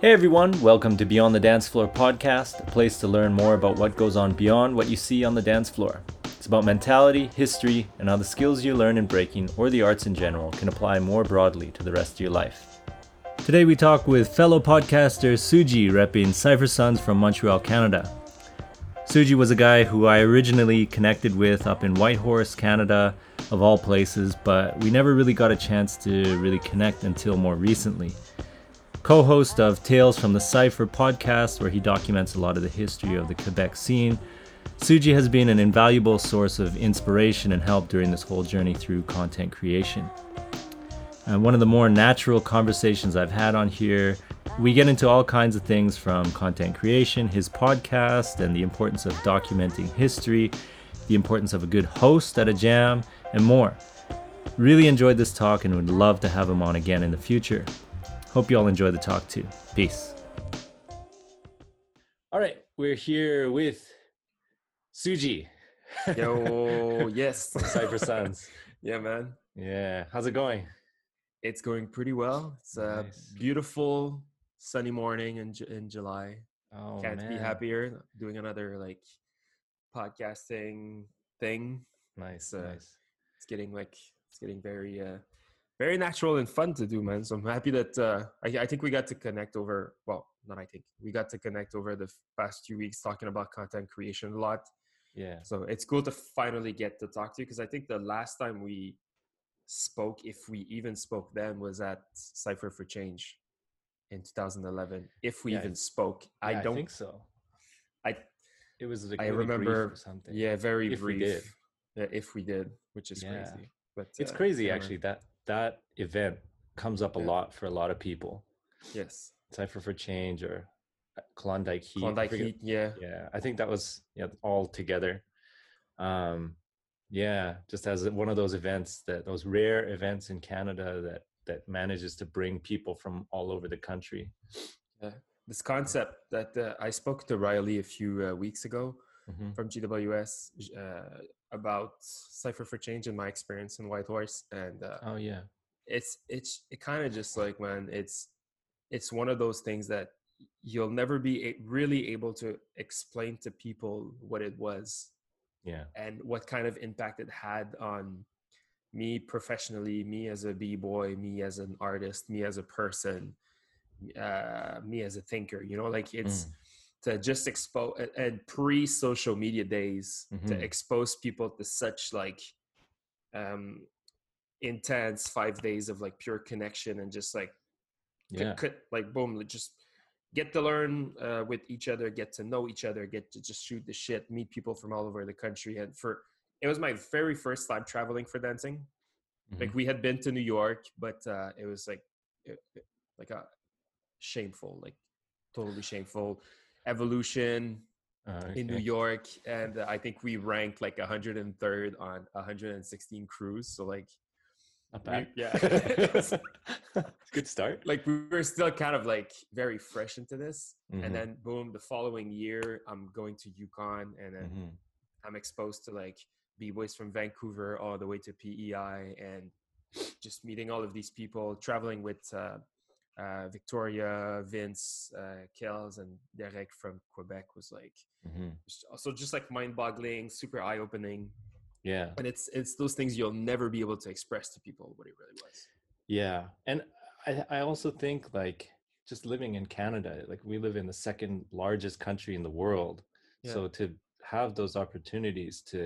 Hey everyone, welcome to Beyond the Dance Floor podcast, a place to learn more about what goes on beyond what you see on the dance floor. About mentality, history, and how the skills you learn in breaking or the arts in general can apply more broadly to the rest of your life. Today we talk with fellow podcaster Suji repping Cypher Sons from Montreal, Canada. Suji was a guy who I originally connected with up in Whitehorse, Canada, of all places, but we never really got a chance to really connect until more recently co host of Tales from the Cypher podcast, where he documents a lot of the history of the Quebec scene. Suji has been an invaluable source of inspiration and help during this whole journey through content creation. And one of the more natural conversations I've had on here, we get into all kinds of things from content creation, his podcast, and the importance of documenting history, the importance of a good host at a jam, and more. Really enjoyed this talk and would love to have him on again in the future. Hope you all enjoy the talk too. Peace. All right, we're here with Suji. Yo, yes. Cypher Sons. yeah, man. Yeah, how's it going? It's going pretty well. It's a Nice. beautiful sunny morning in in July. Oh Can't man, be happier. Doing another like podcasting thing. Nice, It's, uh, nice. It's getting like it's getting very uh very natural and fun to do, man. So I'm happy that uh I, I think we got to connect over well, not I think. We got to connect over the past few weeks talking about content creation a lot. Yeah, So it's cool to finally get to talk to you because I think the last time we spoke, if we even spoke then, was at Cipher for Change in 2011. If we Yeah, even spoke, I don't. think so. I It was like I really brief remember. something. Yeah, very If we brief. did. Yeah, if we did, which is Yeah. crazy. But it's uh, crazy yeah, actually that that event comes up a lot for a lot of people. Yes, Cypher for Change or Klondike Heat. Klondike Heat. Yeah, yeah i think that was yeah all together um yeah just as one of those events that those rare events in canada that that manages to bring people from all over the country Yeah. this concept that uh, I spoke to Riley a few uh, weeks ago. Mhm. from GWS uh, about Cipher for Change and my experience in Whitehorse, and uh, oh yeah it's it's it kind of just like man, it's it's one of those things that you'll never be really able to explain to people what it was yeah and what kind of impact it had on me professionally, me as a b boy, me as an artist, me as a person, uh, me as a thinker. You know, like it's Mm. to just expose and pre social media days to Mhm. expose people to such like um intense five days of like pure connection and just like yeah cut like boom just get to learn uh, with each other get to know each other get to just shoot the shit meet people from all over the country. And for it was my very first time traveling for dancing. Like Mhm. we had been to new york but uh it was like it- it- like a shameful like totally shameful evolution Uh, in new york. And i think we ranked like 103rd on 116 crews. So like not we- bad yeah. good start like we were still kind of like very fresh into this Mhm. and then boom the following year i'm going to yukon and then Mhm. i'm exposed to like b-boys from vancouver all the way to pei and just meeting all of these people traveling with uh, uh, victoria vince uh, kels and derek from quebec was like Mhm. just- also just like mind-boggling super eye-opening yeah and it's it's those things you'll never be able to express to people what it really was Yeah, and I I also think like just living in Canada, like we live in the second largest country in the world. Yeah. So to have those opportunities to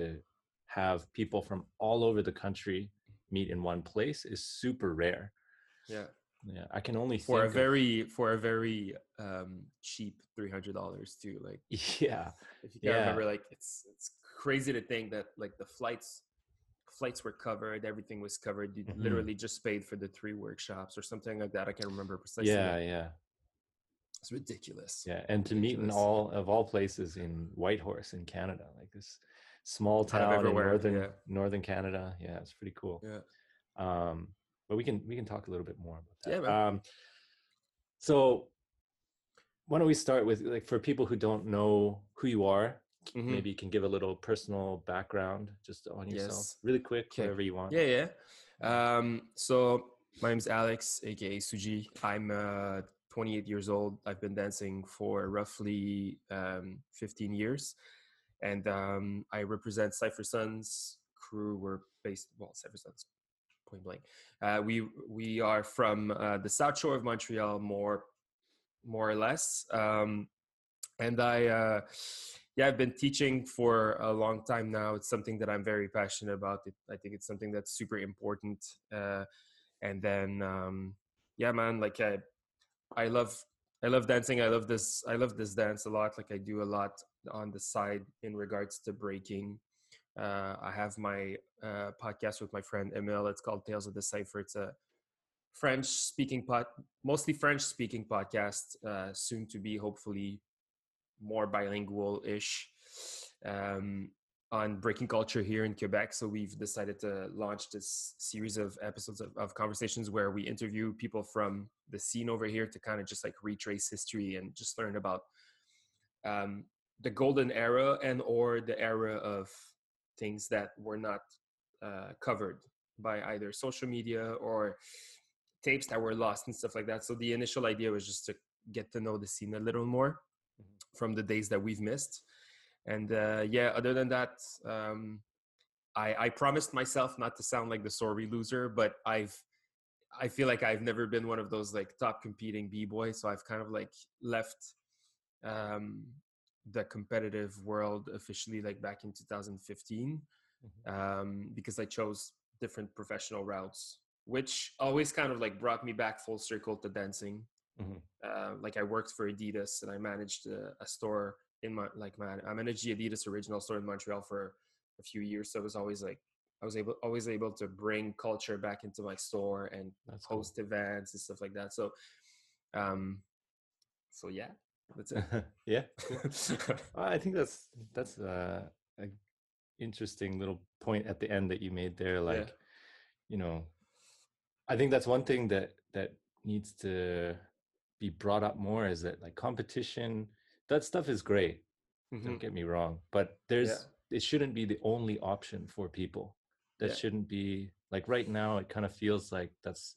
have people from all over the country meet in one place is super rare. yeah Yeah, I can only for a think of- very for a very um cheap three hundred dollars too. Like yeah, if you can Yeah. remember, like it's it's crazy to think that like the flights flights were covered, everything was covered. You Mhm. literally just paid for the three workshops or something like that. I can't remember precisely. yeah, yeah, it's ridiculous. yeah, and to meet in all of all places in Whitehorse in Canada, like this small town in northern yeah. northern Canada. Yeah, it's pretty cool. Yeah. Um, but we can we can talk a little bit more about that. Yeah, man. Um, so why don't we start with like for people who don't know who you are, Mhm. maybe you can give a little personal background just on yourself, Yes. really quick, Okay. whatever you want. Yeah, yeah. Um, so my name's Alex, aka Suji. I'm uh, 28 years old. I've been dancing for roughly um, 15 years, and um, I represent Cipher Sons crew. We're based well, Cipher Sons, point blank. Uh, we we are from uh, the South Shore of Montreal, more more or less. Um, and I, uh, yeah, I've been teaching for a long time now. It's something that I'm very passionate about. It, I think it's something that's super important. Uh, and then, um, yeah, man, like I, I love, I love dancing. I love this. I love this dance a lot. Like I do a lot on the side in regards to breaking. Uh, I have my uh, podcast with my friend Emil. It's called Tales of the Cipher. It's a French speaking pod, mostly French speaking podcast, uh, soon to be hopefully more bilingual ish um, on breaking culture here in Quebec. So we've decided to launch this series of episodes of, of conversations where we interview people from the scene over here to kind of just like retrace history and just learn about um, the golden era and or the era of things that were not uh, covered by either social media or tapes that were lost and stuff like that. So the initial idea was just to get to know the scene a little more from the days that we've missed. And uh, yeah, other than that, um, I, I promised myself not to sound like the sorry loser, but I've I feel like I've never been one of those like top competing b boys, so I've kind of like left um, the competitive world officially like back in 2015 um, because I chose different professional routes, which always kind of like brought me back full circle to dancing. Mhm. Uh, like I worked for Adidas and I managed a, a store in my like my I managed the Adidas original store in Montreal for a few years. So it was always like I was able always able to bring culture back into my store and That's cool. host events and stuff like that. So, um, so yeah, that's it. yeah. cool. I think that's that's uh, a interesting little point at the end that you made there. Like, you know, I think that's one thing that that needs to be brought up more is that like competition. That stuff is great. Mhm. Don't get me wrong, but there's it shouldn't be the only option for people. That Yeah. shouldn't be like right now. It kind of feels like that's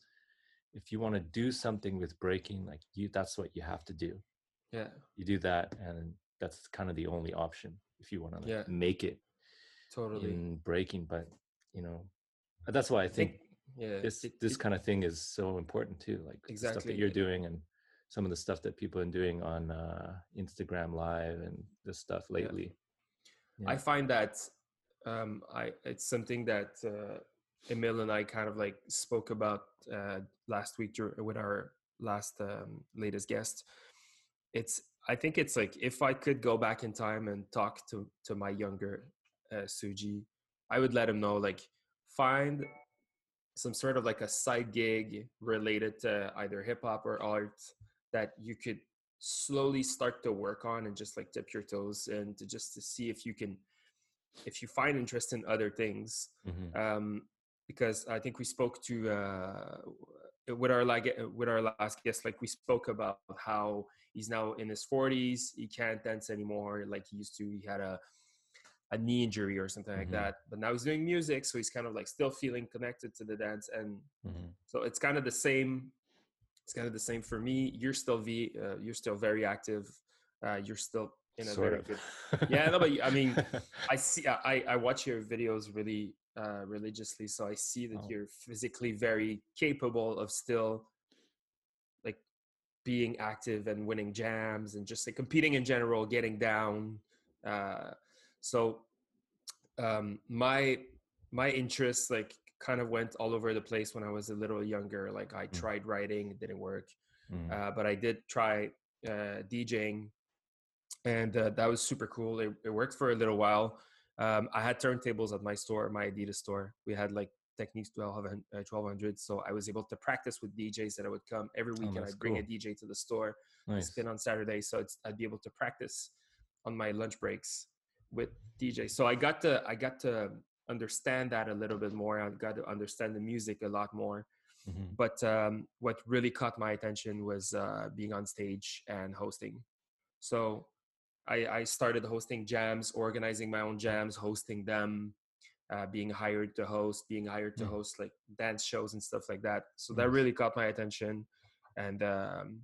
if you want to do something with breaking, like you, that's what you have to do Yeah, you do that and that's kind of the only option if you want to like, Yeah. make it totally. in breaking but you know that's why i think yeah, this it- this it- kind of thing is so important too like the stuff Exactly. that you're doing and some of the stuff that people are doing on uh instagram live and this stuff lately I Yeah. find that um, I it's something that uh, Emil and I kind of like spoke about uh, last week with our last um, latest guest. It's I think it's like if I could go back in time and talk to to my younger uh, Suji, I would let him know like find some sort of like a side gig related to either hip hop or art that you could slowly start to work on and just like dip your toes and to just to see if you can if you find interest in other things Mhm. um because i think we spoke to uh with our like with our last guest like we spoke about how he's now in his 40s he can't dance anymore like he used to he had a a knee injury or something like Mhm. that but now he's doing music so he's kind of like still feeling connected to the dance and Mhm. so it's kind of the same. It's kind of the same for me. You're still v. Uh, you're still very active. Uh, you're still in a sort very of good. Yeah, no, but I mean, I see. I I watch your videos really uh, religiously, so I see that Oh. you're physically very capable of still like being active and winning jams and just like competing in general, getting down. Uh, so um, my my interests like kind of went all over the place when I was a little younger. Like I Mm. tried writing, it didn't work, Mm. uh, but I did try uh, DJing, and uh, that was super cool. It, it worked for a little while. Um, I had turntables at my store, my Adidas store. We had like Technics 1200, uh, 1200, so I was able to practice with DJs that I would come every weekend. Oh, I'd bring a. DJ to the store, nice spin on Saturday, so it's, I'd be able to practice on my lunch breaks with DJ. So I got to I got to understand that a little bit more. I got to understand the music a lot more. Mhm. But um, what really caught my attention was uh, being on stage and hosting. So I, I started hosting jams, organizing my own jams, hosting them, uh, being hired to host, being hired to Mm. host like dance shows and stuff like that. So that really caught my attention. And um,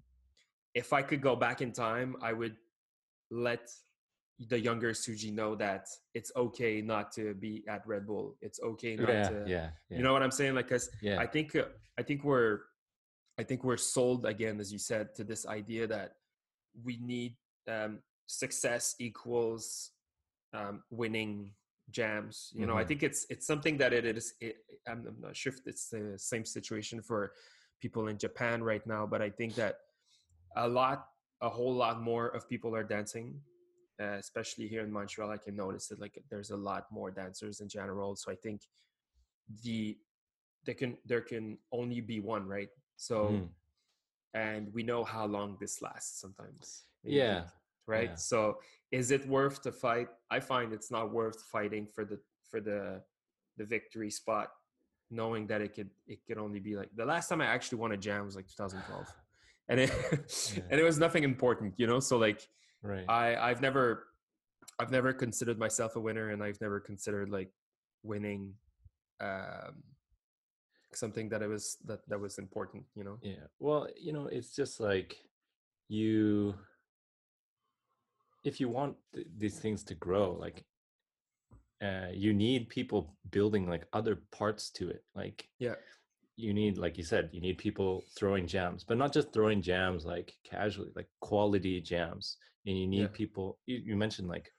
if I could go back in time, I would let the younger Suji know that it's okay not to be at Red Bull. It's okay not yeah, to, yeah, yeah, you know what I'm saying? Like, cause yeah, I think uh, I think we're I think we're sold again, as you said, to this idea that we need um, success equals um, winning jams. You know, I Mhm. think it's it's something that it is. It, I'm I'm not sure if it's the same situation for people in Japan right now, but I think that a lot, a whole lot more of people are dancing. Uh, especially here in Montreal, I can notice that like there's a lot more dancers in general. So I think the there can there can only be one, right? So Mhm. and we know how long this lasts sometimes. yeah, Right. yeah. So is it worth to fight? I find it's not worth fighting for the for the the victory spot, knowing that it could it could only be like the last time I actually won a jam was like 2012. And it and it was nothing important, you know. So like right. I I've never I've never considered myself a winner, and I've never considered like winning um, something that it was that that was important. You know. Yeah. Well, you know, it's just like you if you want th- these things to grow, like uh you need people building like other parts to it. Like Yeah. you need like you said, you need people throwing jams, but not just throwing jams like casually, like quality jams. And you need Yeah. people you, you mentioned like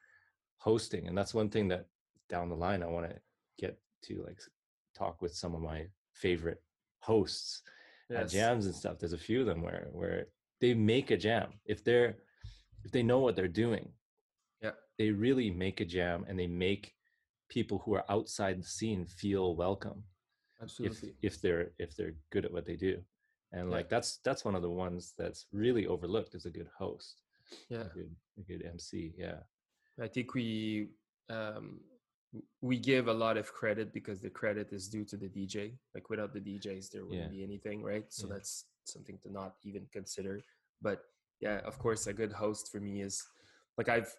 hosting and that's one thing that down the line I want to get to like talk with some of my favorite hosts at jams and stuff there's a few of them where where they make a jam if they're if they know what they're doing Yeah. they really make a jam and they make people who are outside the scene feel welcome if Absolutely. if they're if they're good at what they do and Yeah. like that's that's one of the ones that's really overlooked as a good host yeah. a good a good mc yeah I think we um, we give a lot of credit because the credit is due to the DJ. Like without the DJs, there wouldn't Yeah. be anything, right? So Yeah. that's something to not even consider. But yeah, of course, a good host for me is like I've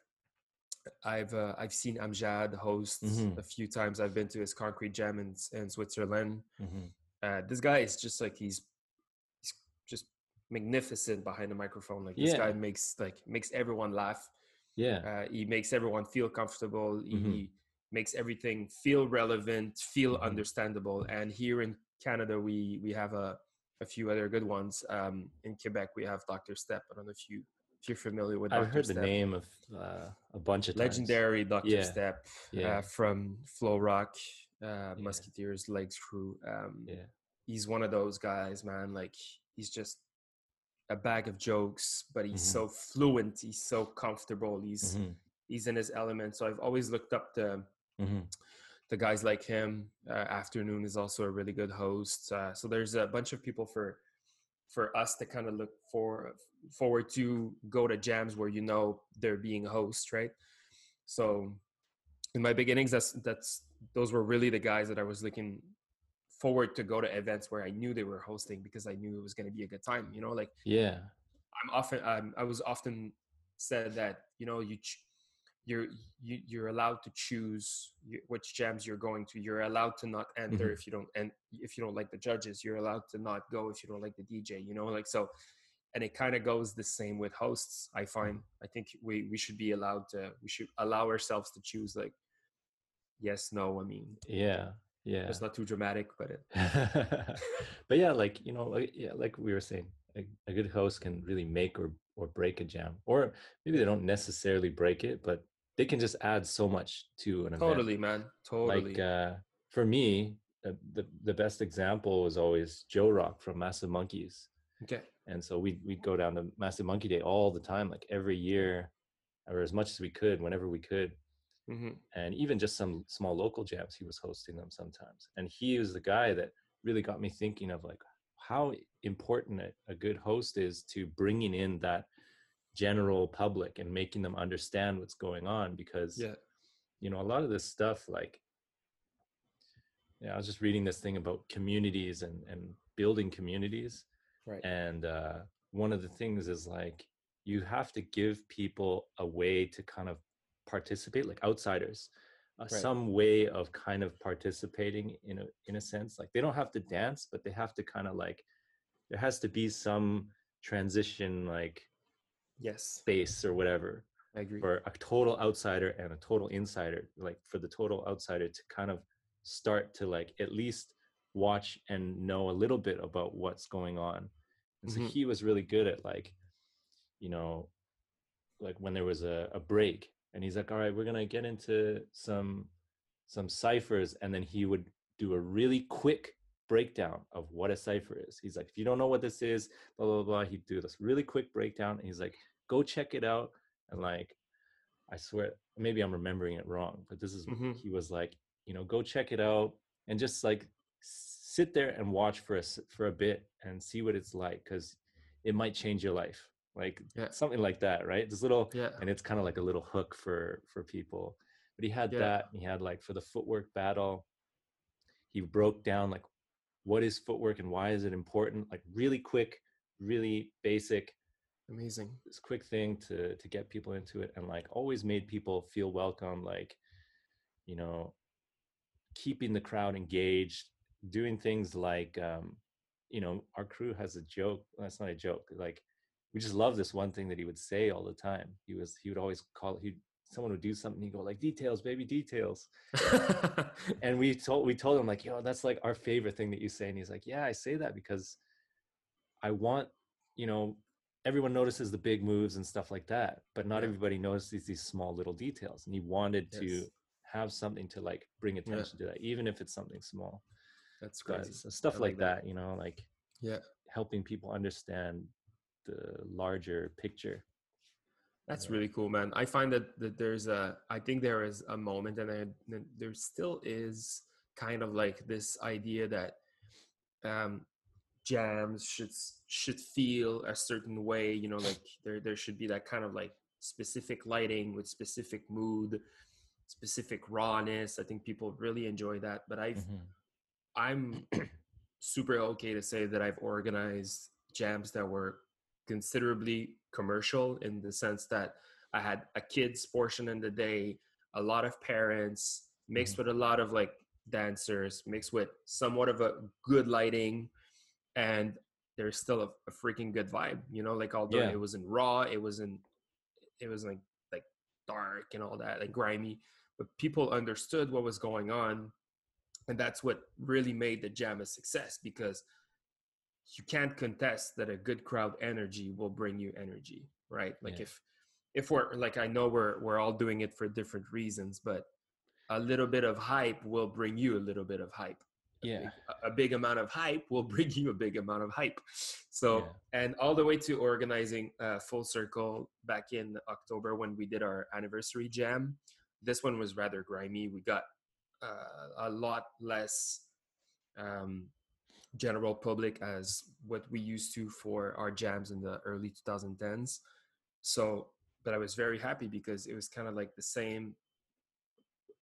I've uh, I've seen Amjad host Mhm. a few times. I've been to his concrete jam in, in Switzerland. Mhm. Uh, this guy is just like he's he's just magnificent behind the microphone. Like this guy makes like makes everyone laugh. yeah Uh, he makes everyone feel comfortable. He Mhm. makes everything feel relevant, feel Mhm. understandable. And here in Canada, we we have a a few other good ones. Um, in Quebec, we have Dr. Step. I don't know if you if you're familiar with. i've Dr. heard the name of uh, a bunch of times. Legendary Dr. Yeah. Step Yeah. uh, from Flow Rock, uh, Yeah. Musketeers, Legs Crew. Um, yeah He's one of those guys, man. Like he's just a bag of jokes, but he's Mhm. so fluent. He's so comfortable. He's Mhm. he's in his element. So I've always looked up to Mhm. to guys like him. Uh, Afternoon is also a really good host. Uh, so there's a bunch of people for for us to kind of look for forward to go to jams where you know they're being hosts, right? So in my beginnings, that's that's those were really the guys that I was looking forward to go to events where I knew they were hosting because I knew it was going to be a good time. You know, like yeah I'm often um, I was often said that you know you ch- you're you, you're allowed to choose which jams you're going to. You're allowed to not enter Mhm. if you don't and if you don't like the judges. You're allowed to not go if you don't like the DJ. You know, like so. And it kind of goes the same with hosts. I find. I think we we should be allowed to. We should allow ourselves to choose like yes, no. I mean, yeah yeah. it's not too dramatic, but it, but yeah like you know like yeah like we were saying a, a good host can really make or or break a jam or maybe they don't necessarily break it but they can just add so much to an event. Totally, man, totally. like uh for me uh, the the best example was always joe rock from massive monkees okay, and so we we'd go down to massive monkey day all the time like every year or as much as we could whenever we could hmm and even just some small local jams he was hosting them sometimes and he was the guy that really got me thinking of like how important a, a good host is to bringing in that general public and making them understand what's going on because yeah, you know a lot of this stuff like yeah, I was just reading this thing about communities and and building communities, Right. and uh, one of the things is like you have to give people a way to kind of participate, like outsiders, uh, Right. some way of kind of participating in a in a sense. Like they don't have to dance, but they have to kind of like there has to be some transition, like Yes, space or whatever I agree. for a total outsider and a total insider like for the total outsider to kind of start to like at least watch and know a little bit about what's going on and so Mhm. he was really good at like you know like when there was a, a break and he's like all right we're gonna get into some some ciphers and then he would do a really quick breakdown of what a cipher is he's like if you don't know what this is blah blah blah he'd do this really quick breakdown and he's like go check it out and like i swear maybe i'm remembering it wrong but this is Mhm. he was like you know go check it out and just like sit there and watch for a for a bit and see what it's like because it might change your life like Yeah. something like that right this little Yeah, and it's kind of like a little hook for for people but he had Yeah. that he had like for the footwork battle he broke down like what is footwork and why is it important like really quick really basic amazing. this quick thing to to get people into it and like always made people feel welcome like you know keeping the crowd engaged doing things like um you know our crew has a joke that's not a joke like we just love this one thing that he would say all the time. He was he would always call he someone would do something he'd go like details baby details. And we told we told him like yo that's like our favorite thing that you say. And he's like yeah i say that because i want you know everyone notices the big moves and stuff like that but not Yeah. everybody notices these small little details. And he wanted to have something to like bring attention to that even if it's something small. That's But crazy. so stuff I like like that. that you know like Yeah, helping people understand the larger picture that's really cool, man. I find that that there's a, I think there is a moment, and there, there still is kind of like this idea that um, jams should should feel a certain way. You know, like there there should be that kind of like specific lighting with specific mood, specific rawness. I think people really enjoy that. But I've Mhm. I'm super okay to say that I've organized jams that were considerably commercial in the sense that I had a kids portion in the day, a lot of parents mixed mm-hmm. with a lot of like dancers, mixed with somewhat of a good lighting, and there's still a, a freaking good vibe. You know, like although Yeah. it wasn't raw, it wasn't, it was like like dark and all that, like grimy, but people understood what was going on and that's what really made the jam a success because you can't contest that a good crowd energy will bring you energy right? Like Yeah. if if we're like i know we're we're all doing it for different reasons but a little bit of hype will bring you a little bit of hype. Yeah. a- a big amount of hype will bring you a big amount of hype. So Yeah. and all the way to organizing uh, full circle back in october when we did our anniversary jam this one was rather grimy. We got uh, a lot less um, general public as what we used to for our jams in the early 2010s so but i was very happy because it was kind of like the same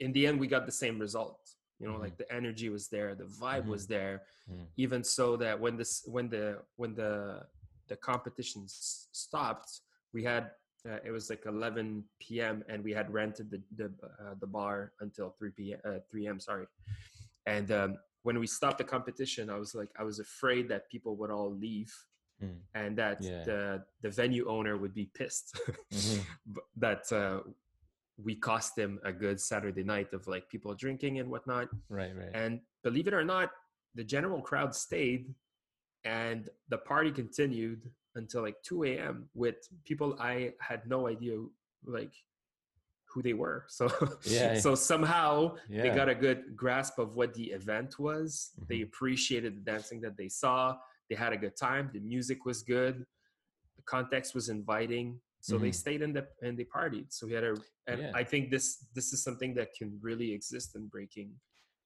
in the end we got the same result you know Mhm. like the energy was there the vibe Mhm. was there Mm. even so that when this when the when the the competition s- stopped we had uh, it was like 11 p.m and we had rented the the, uh, the bar until 3 p.m uh, 3 m sorry and um, when we stopped the competition i was like i was afraid that people would all leave Mm. and that Yeah. the the venue owner would be pissed Mhm. that uh, we cost him a good saturday night of like people drinking and whatnot right right and believe it or not, the general crowd stayed and the party continued until like 2 a.m. with people I had no idea like who they were. So Yeah. so somehow they got a good grasp of what the event was. They Mhm. appreciated the dancing that they saw. They had a good time. The music was good. The context was inviting. So they Mhm. stayed in the and they partied. So we had a and Yeah. I think this this is something that can really exist in breaking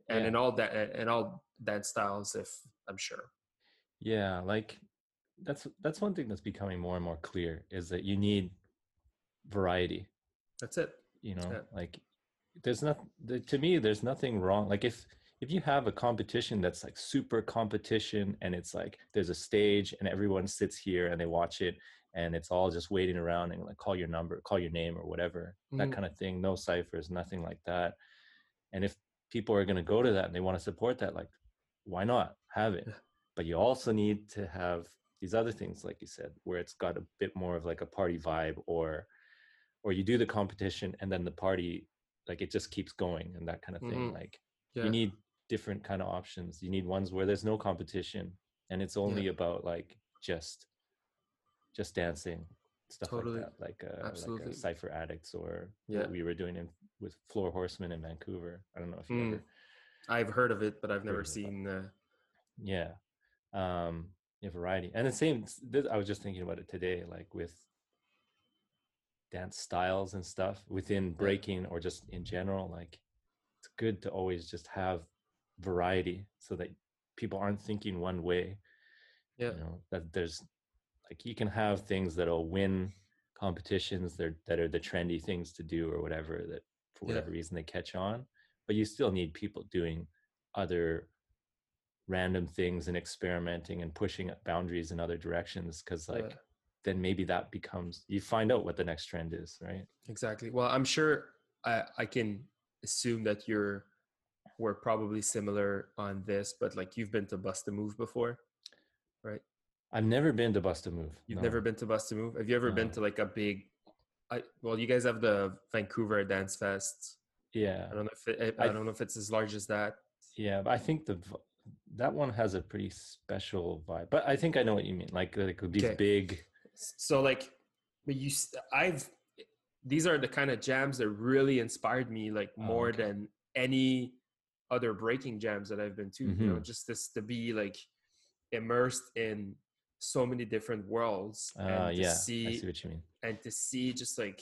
and Yeah. in all that and all dance styles if i'm sure Yeah, like that's that's one thing that's becoming more and more clear is that you need variety. that's it You know, Yeah. like there's not to me there's nothing wrong. Like if if you have a competition that's like super competition and it's like there's a stage and everyone sits here and they watch it and it's all just waiting around and like call your number call your name or whatever that Mhm. kind of thing no ciphers nothing like that and if people are going to go to that and they want to support that like why not have it Yeah. but you also need to have these other things like you said where it's got a bit more of like a party vibe or or you do the competition and then the party like it just keeps going and that kind of thing Mhm. like Yeah. you need different kind of options you need ones where there's no competition and it's only about like just just dancing stuff Totally. like that like uh, like Absolutely. uh, cipher addicts or Yeah. we were doing in, with floor horsemen in vancouver i don't know if you Mm. ever I've heard of it, but I've never Heard of it, but- seen. Uh, yeah um yeah variety and the same this, i was just thinking about it today like with dance styles and stuff within breaking or just in general like it's good to always just have variety so that people aren't thinking one way yeah. you know that there's like you can have things that'll win competitions that that are the trendy things to do or whatever that for Yeah. whatever reason they catch on but you still need people doing other random things and experimenting and pushing boundaries in other directions because like yeah. Then maybe that becomes you find out what the next trend is right Exactly. Well, I'm sure I, I can assume that you're we're probably similar on this, but like you've been to Bust a Move before, right? i've never been to bust a move You've no. never been to Bust a Move. Have you ever been to like a big? I, well, you guys have the Vancouver Dance Fest. yeah I don't know if it, I, I- don't know if it's as large as that. yeah but i think the that one has a pretty special vibe but i think i know what you mean like like these Okay. big So like, but you, I've these are the kind of jams that really inspired me, like Oh, more okay. than any other breaking jams that I've been to. You know, Mhm. just this to be like immersed in so many different worlds uh and to yeah i see see what you mean and to see just like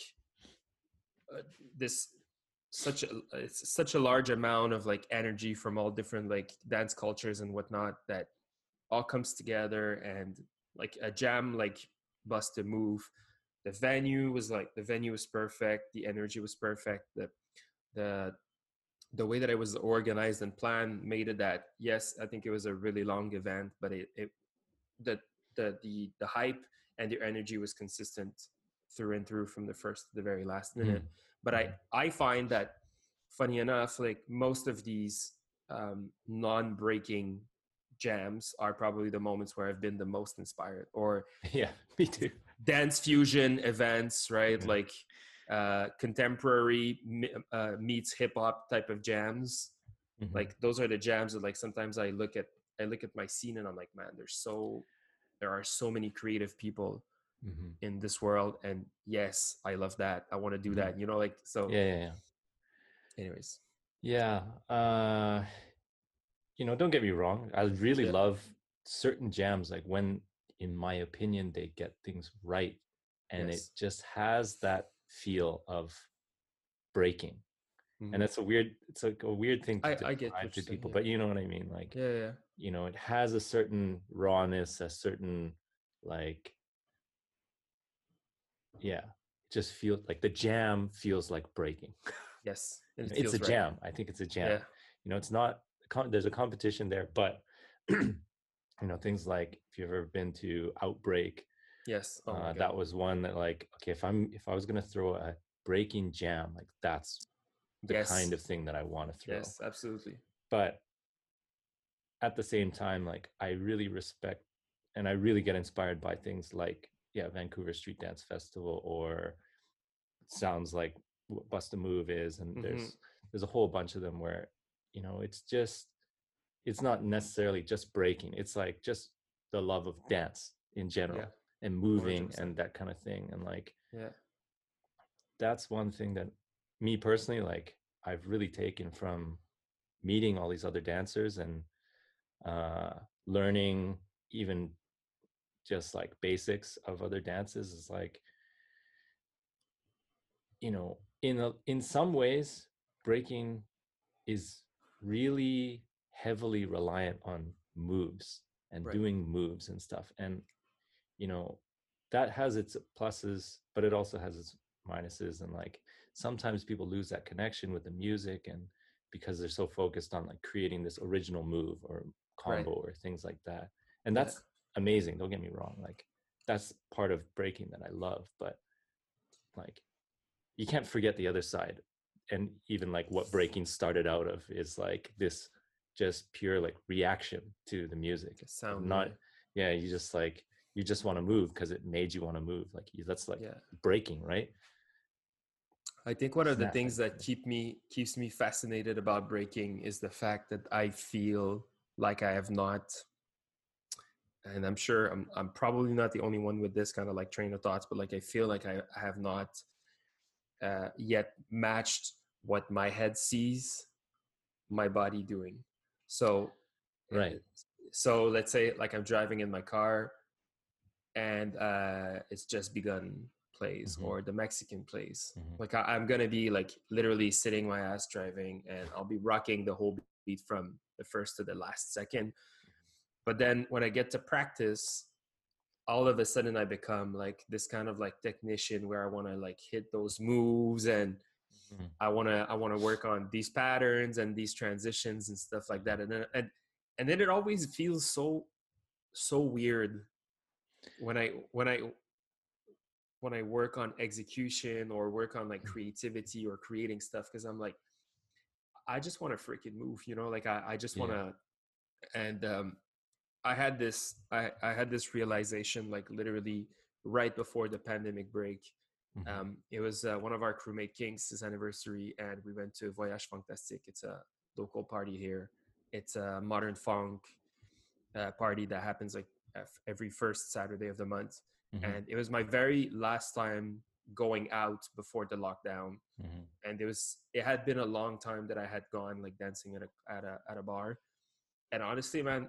uh, this such a it's such a large amount of like energy from all different like dance cultures and whatnot that all comes together and like a jam like bust a move. The venue was like the venue was perfect the energy was perfect the the the way that it was organized and planned made it that yes i think it was a really long event but it, it the the the the hype and the energy was consistent through and through from the first to the very last minute. But i i find that funny enough like most of these um non-breaking jams are probably the moments where i've been the most inspired or yeah me too dance fusion events right Yeah. like uh contemporary uh, meets hip hop type of jams Mhm. like those are the jams that like sometimes i look at i look at my scene and i'm like man there's so there are so many creative people Mhm. in this world and yes i love that i want to do Mhm. that you know like so yeah yeah yeah anyways Yeah. Uh you know, don't get me wrong. I really Yeah. love certain jams like when in my opinion they get things right and Yes. it just has that feel of breaking. Mhm. And it's a weird it's like a weird thing to I- I get describe to people, yeah. but you know what I mean? Like, yeah yeah you know, it has a certain rawness, a certain like yeah, it just feels like the jam feels like breaking. yes it it's a right. jam. I think it's a jam yeah you know it's not con- there's a competition there but you know things like if you've ever been to outbreak yes oh uh, that was one that like okay if i'm if i was going to throw a breaking jam like that's the Yes. kind of thing that i want to throw yes absolutely but at the same time like i really respect and i really get inspired by things like yeah vancouver street dance festival or sounds like what bust a move is and Mhm. there's there's a whole bunch of them where you know it's just it's not necessarily just breaking it's like just the love of dance in general Yeah. and moving 100%. and that kind of thing and like yeah that's one thing that me personally like i've really taken from meeting all these other dancers and uh learning even just like basics of other dances is like you know in a, in some ways breaking is really heavily reliant on moves and Right. doing moves and stuff and you know that has its pluses but it also has its minuses and like sometimes people lose that connection with the music and because they're so focused on like creating this original move or combo right. or things like that and that's yeah. amazing don't get me wrong like that's part of breaking that i love but like you can't forget the other side and even like what breaking started out of is like this just pure like reaction to the music. Sound not yeah you just like you just want to move because it made you want to move like that's like yeah. breaking right? I think one of the things that keep me keeps me fascinated about breaking is the fact that i feel like i have not and i'm sure i'm, I'm probably not the only one with this kind of like train of thoughts but like i feel like i, I have not uh, yet matched what my head sees my body doing. So right. so let's say like i'm driving in my car and uh it's just begun plays mm-hmm. or the mexican plays mm-hmm. like I, i'm gonna be like literally sitting my ass driving and i'll be rocking the whole beat from the first to the last second. But then when i get to practice all of a sudden i become like this kind of like technician where i want to like hit those moves and mm-hmm. i want to i want to work on these patterns and these transitions and stuff like that and then and, and then it always feels so so weird when i when i when i work on execution or work on like mm. creativity or creating stuff because i'm like i just want to freaking move you know like i, I just want to yeah. and um I had this I, I had this realization like literally right before the pandemic break. Mm-hmm. Um, it was uh, one of our crewmate Kings' his anniversary, and we went to Voyage Fantastique. It's a local party here. It's a modern funk uh, party that happens like every first Saturday of the month, mm-hmm. and it was my very last time going out before the lockdown. Mm-hmm. And it was it had been a long time that I had gone like dancing at a at a at a bar, and honestly, man,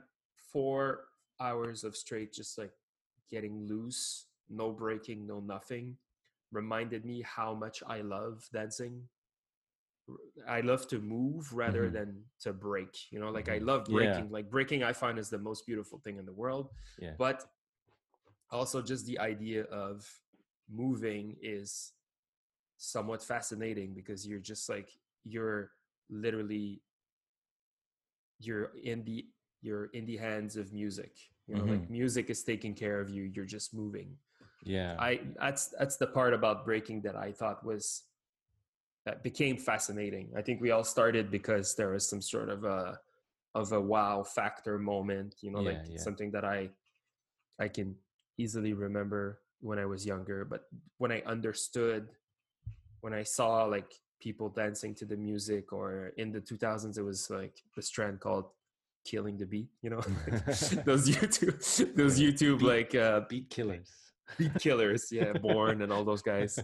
four hours of straight just like getting loose, no breaking, no nothing, reminded me how much I love dancing. I love to move rather mm-hmm. than to break. You know, like I mm-hmm. love breaking. Yeah. Like breaking, I find is the most beautiful thing in the world. Yeah. But also, just the idea of moving is somewhat fascinating because you're just like you're literally you're in the you're in the hands of music you know mm-hmm. like music is taking care of you you're just moving yeah i that's that's the part about breaking that i thought was that became fascinating i think we all started because there was some sort of a of a wow factor moment you know yeah, like yeah. something that i i can easily remember when i was younger but when i understood when i saw like people dancing to the music or in the 2000s it was like this trend called killing the beat you know? Those youtube those youtube beat, like uh beat killers. Beat killers yeah born and all those guys.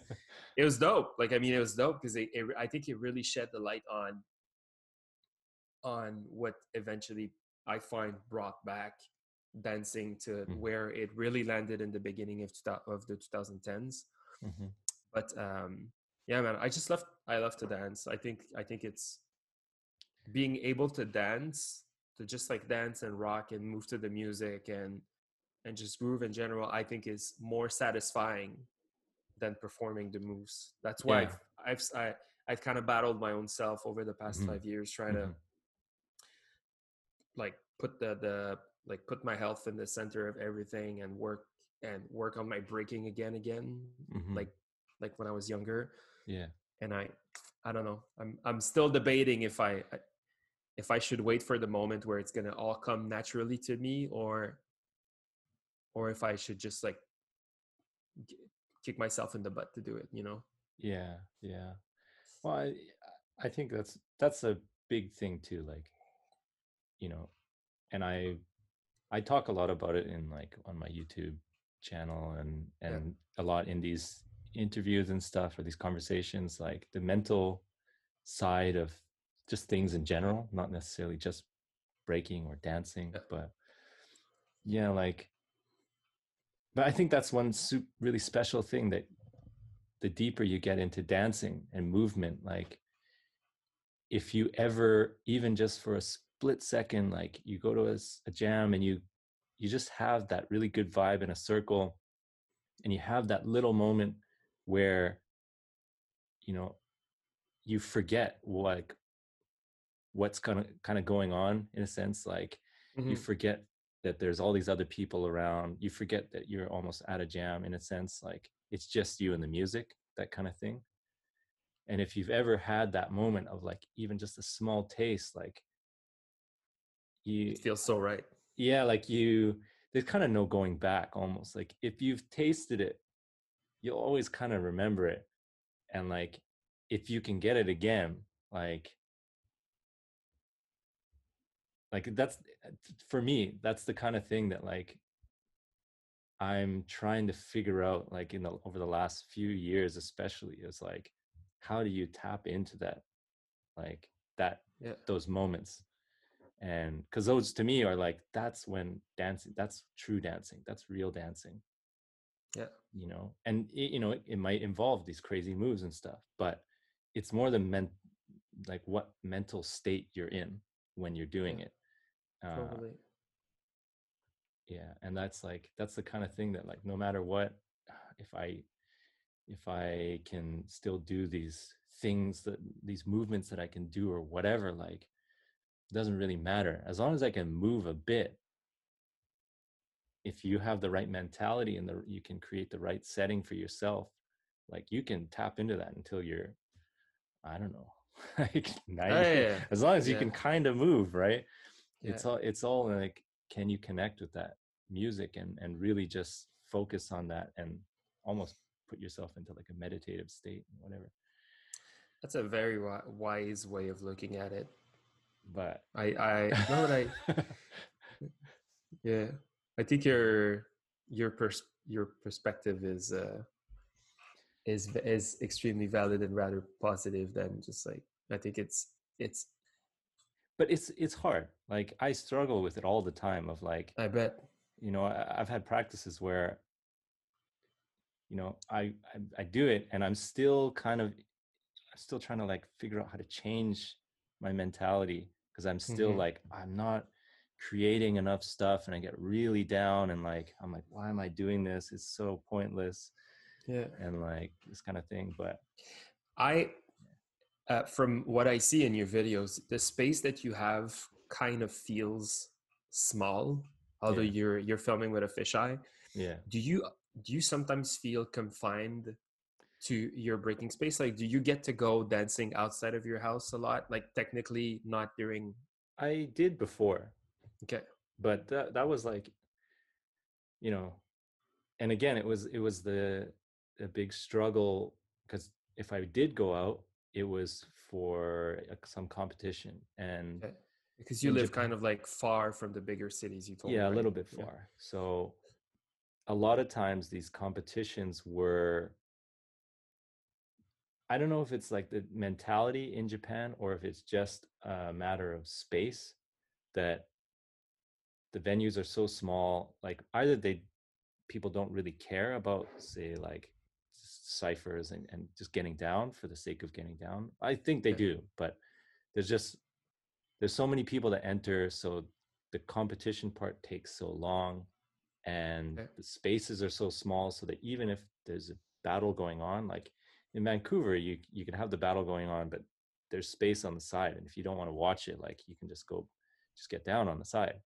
It was dope like i mean it was dope because it, it, i think it really shed the light on on what eventually i find brought back dancing to mm-hmm. where it really landed in the beginning of, of the 2010s mm-hmm. but um yeah man i just love i love to dance. I think i think it's being able to dance to just like dance and rock and move to the music and and just groove in general i think is more satisfying than performing the moves that's why yeah. i've i've I, I've kind of battled my own self over the past mm-hmm. five years trying mm-hmm. to like put the the like put my health in the center of everything and work and work on my breaking again again mm-hmm. like like when i was younger yeah and i i don't know i'm i'm still debating if i if I should wait for the moment where it's gonna all come naturally to me, or or if I should just like kick myself in the butt to do it, you know? Yeah, yeah. Well, I I think that's that's a big thing too. Like, you know, and I I talk a lot about it in like on my YouTube channel and and yeah. a lot in these interviews and stuff or these conversations like the mental side of just things in general, not necessarily just breaking or dancing, yeah. but yeah, like. But I think that's one really special thing that the deeper you get into dancing and movement, like if you ever, even just for a split second, like you go to a, a jam and you you just have that really good vibe in a circle, and you have that little moment where you know you forget like what's kind of kind of going on in a sense like you Mhm. forget that there's all these other people around you forget that you're almost at a jam in a sense like it's just you and the music that kind of thing and if you've ever had that moment of like even just a small taste like you It feels so right. yeah like you there's kind of no going back almost like if you've tasted it you'll always kind of remember it and like if you can get it again like like that's uh, for me that's the kind of thing that like i'm trying to figure out like in the over the last few years especially is like how do you tap into that like that Yeah. those moments and because those to me are like that's when dancing that's true dancing that's real dancing Yeah. you know and it, you know it, it might involve these crazy moves and stuff but it's more the men like what mental state you're in when you're doing Yeah, it uh, Totally. yeah and that's like that's the kind of thing that like no matter what if i if i can still do these things that these movements that i can do or whatever like it doesn't really matter as long as i can move a bit if you have the right mentality and the you can create the right setting for yourself like you can tap into that until you're i don't know like 90 Oh, yeah, yeah. as long as you Yeah. can kind of move right it's all it's all like can you connect with that music and and really just focus on that and almost put yourself into like a meditative state whatever That's a very wi- wise way of looking at it. but I I know what I yeah. I think your your pers- your perspective is uh is is extremely valid and rather positive than just like I think it's it's but it's it's hard like i struggle with it all the time of like I bet you know I, i've had practices where you know I, I i do it and i'm still kind of i'm still trying to like figure out how to change my mentality because i'm still Mhm. like i'm not creating enough stuff and i get really down and like i'm like why am i doing this it's so pointless yeah. and like this kind of thing but I, uh, from what I see in your videos, the space that you have kind of feels small. Although Yeah. you're you're filming with a fisheye, yeah do you do you sometimes feel confined to your breaking space? Like, do you get to go dancing outside of your house a lot? Like, technically, not during. i did before Okay. but that, that was like you know and again it was it was the a big struggle because if i did go out it was for uh, some competition and Okay. Because you live Japan. kind of like far from the bigger cities. You told me, yeah a little bit Yeah. far so a lot of times these competitions were i don't know if it's like the mentality in japan or if it's just a matter of space that the venues are so small like either they people don't really care about say like ciphers and, and just getting down for the sake of getting down i think they do but there's just there's so many people that enter so the competition part takes so long and Okay. the spaces are so small so that even if there's a battle going on like in vancouver you you can have the battle going on but there's space on the side and if you don't want to watch it like you can just go just get down on the side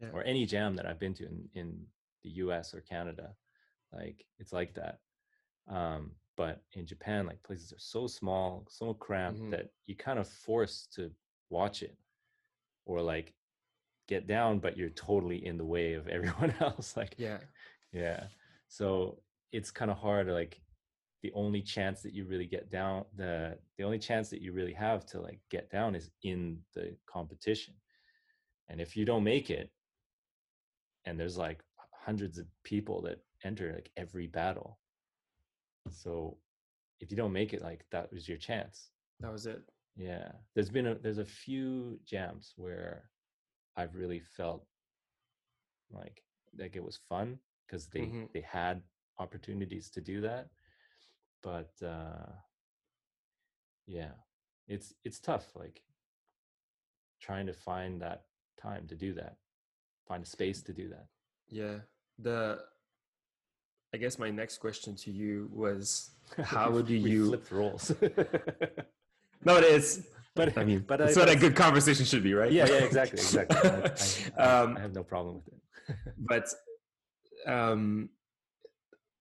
Yeah. or any jam that i've been to in in the us or canada like it's like that um but in japan like places are so small so cramped Mhm. that you kind of forced to watch it or like get down but you're totally in the way of everyone else like Yeah. yeah so it's kind of hard like the only chance that you really get down the the only chance that you really have to like get down is in the competition and if you don't make it and there's like hundreds of people that enter like every battle so if you don't make it like that was your chance That was it. yeah there's been a there's a few jams where i've really felt like like it was fun because they Mhm. they had opportunities to do that but uh yeah it's it's tough like trying to find that time to do that find a space to do that Yeah. The. I guess my next question to you was, how do you? flipped roles No, it is. but I mean, but that's I, what a good conversation should be, right? yeah, yeah, exactly, exactly. I, I- I- Um, I have no problem with it. but um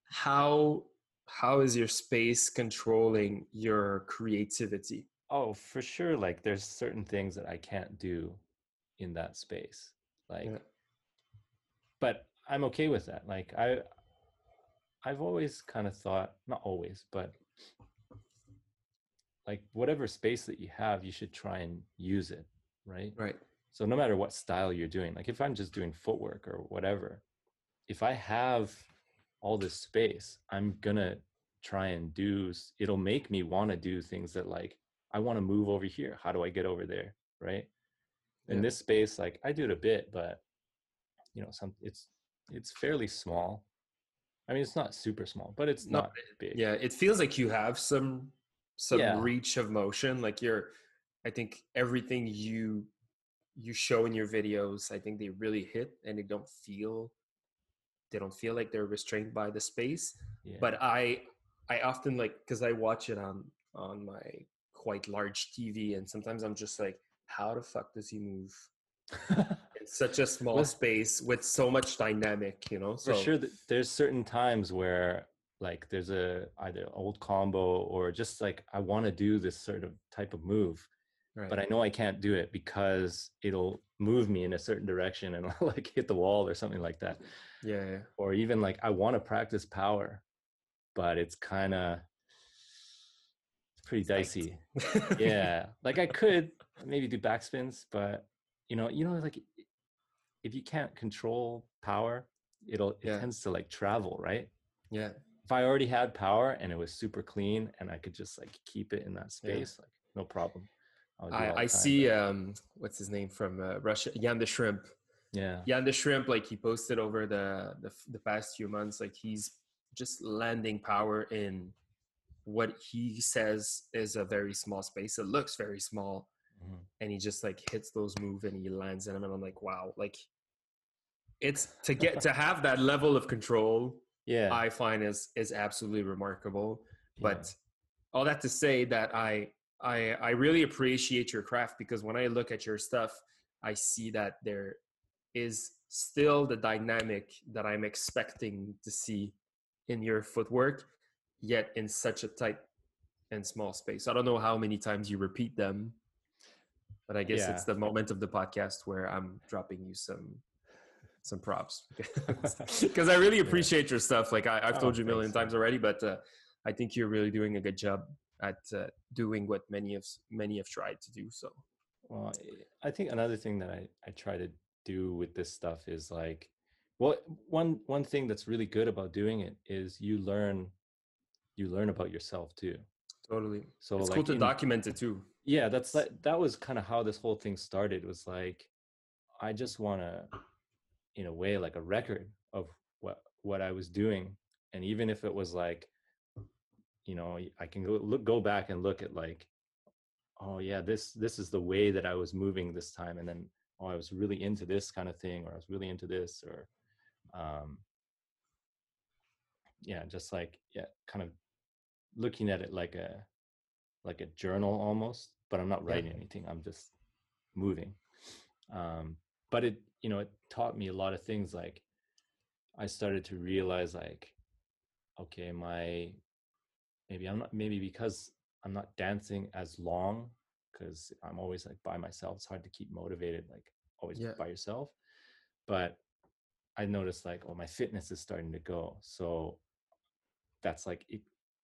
how how is your space controlling your creativity oh, for sure. Like, there's certain things that I can't do in that space. Like, Yeah. but I'm okay with that. Like, I, I've always kind of thought, not always, but like whatever space that you have, you should try and use it, right? right So no matter what style you're doing, like if I'm just doing footwork or whatever, if I have all this space, I'm gonna try and do it'll make me want to do things that like I want to move over here. How do I get over there? Right. In this space, like I do it a bit, but you know, some it's it's fairly small. I mean it's not super small, but it's No, not big. yeah it feels like you have some some Yeah. reach of motion like you're i think everything you you show in your videos i think they really hit and they don't feel they don't feel like they're restrained by the space Yeah. but i i often like because i watch it on on my quite large tv and sometimes i'm just like how the fuck does he move such a small Well- space with so much dynamic you know so for sure there's certain times where like there's a either old combo or just like i want to do this sort of type of move right. but i know i can't do it because it'll move me in a certain direction and I'll like hit the wall or something like that. Yeah, yeah. Or even like i want to practice power but it's kind of it's pretty dicey. Yeah like i could maybe do backspins but you know you know like if you can't control power it'll it Yeah. tends to like travel right? Yeah. If i already had power and it was super clean and i could just like keep it in that Yeah. space like no problem. Would do it all I, I see um what's his name from uh, Russia? Jan the Shrimp. Yeah. Jan the Shrimp like he posted over the, the the past few months like he's just landing power in what he says is a very small space. It looks very small Mhm. and he just like hits those move and he lands in them and I'm like wow. Like it's to get to have that level of control yeah I find is is absolutely remarkable yeah. but all that to say that I I I really appreciate your craft because when I look at your stuff, I see that there is still the dynamic that I'm expecting to see in your footwork, yet in such a tight and small space. I don't know how many times you repeat them, but I guess Yeah. it's the moment of the podcast where I'm dropping you some some props because I really appreciate your stuff. Like I, I've Oh, told you a million times already, but uh, I think you're really doing a good job at uh, doing what many have many have tried to do. So Well, I- think another thing that I, I try to do with this stuff is like, well, one one thing that's really good about doing it is you learn, you learn about yourself too. totally, So it's like cool to in- document it too. yeah, that's that. That was kind of how this whole thing started. Was like, I just want to, in a way, like a record of what what I was doing, and even if it was like, you know, I can go look go back and look at like, oh yeah, this this is the way that I was moving this time, and then oh, I was really into this kind of thing, or I was really into this, or, um, yeah, just like yeah, kind of looking at it like a like a journal almost, but I'm not Yeah. writing anything. I'm just moving. Um, but it, you know, it taught me a lot of things. Like I started to realize like, okay, my, maybe I'm not, maybe because I'm not dancing as long because I'm always like by myself. It's hard to keep motivated, like always Yeah. by yourself. But I noticed like, oh, my fitness is starting to go. So that's like, it,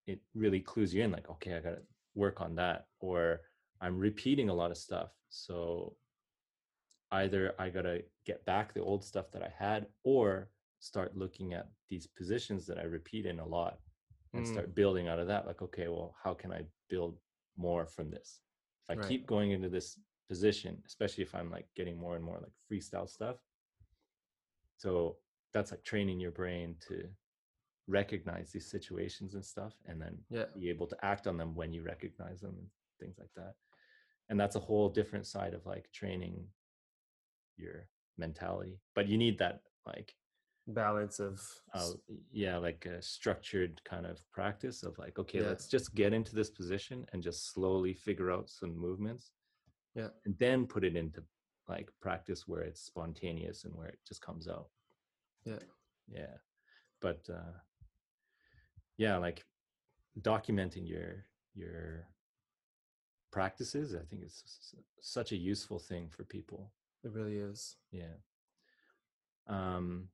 it really clues you in like, okay, I got to work on that. Or I'm repeating a lot of stuff. So either I got to get back the old stuff that I had or start looking at these positions that I repeat in a lot and Mm. start building out of that. Like, okay, well, how can I build more from this? If I Right. keep going into this position, especially if I'm like getting more and more like freestyle stuff. So that's like training your brain to recognize these situations and stuff and then Yeah, be able to act on them when you recognize them and things like that and that's a whole different side of like training your mentality but you need that like balance of uh, yeah like a structured kind of practice of like okay Yeah. let's just get into this position and just slowly figure out some movements Yeah. and then put it into like practice where it's spontaneous and where it just comes out Yeah. yeah but uh yeah like documenting your your practices i think it's such a useful thing for people It really is. yeah um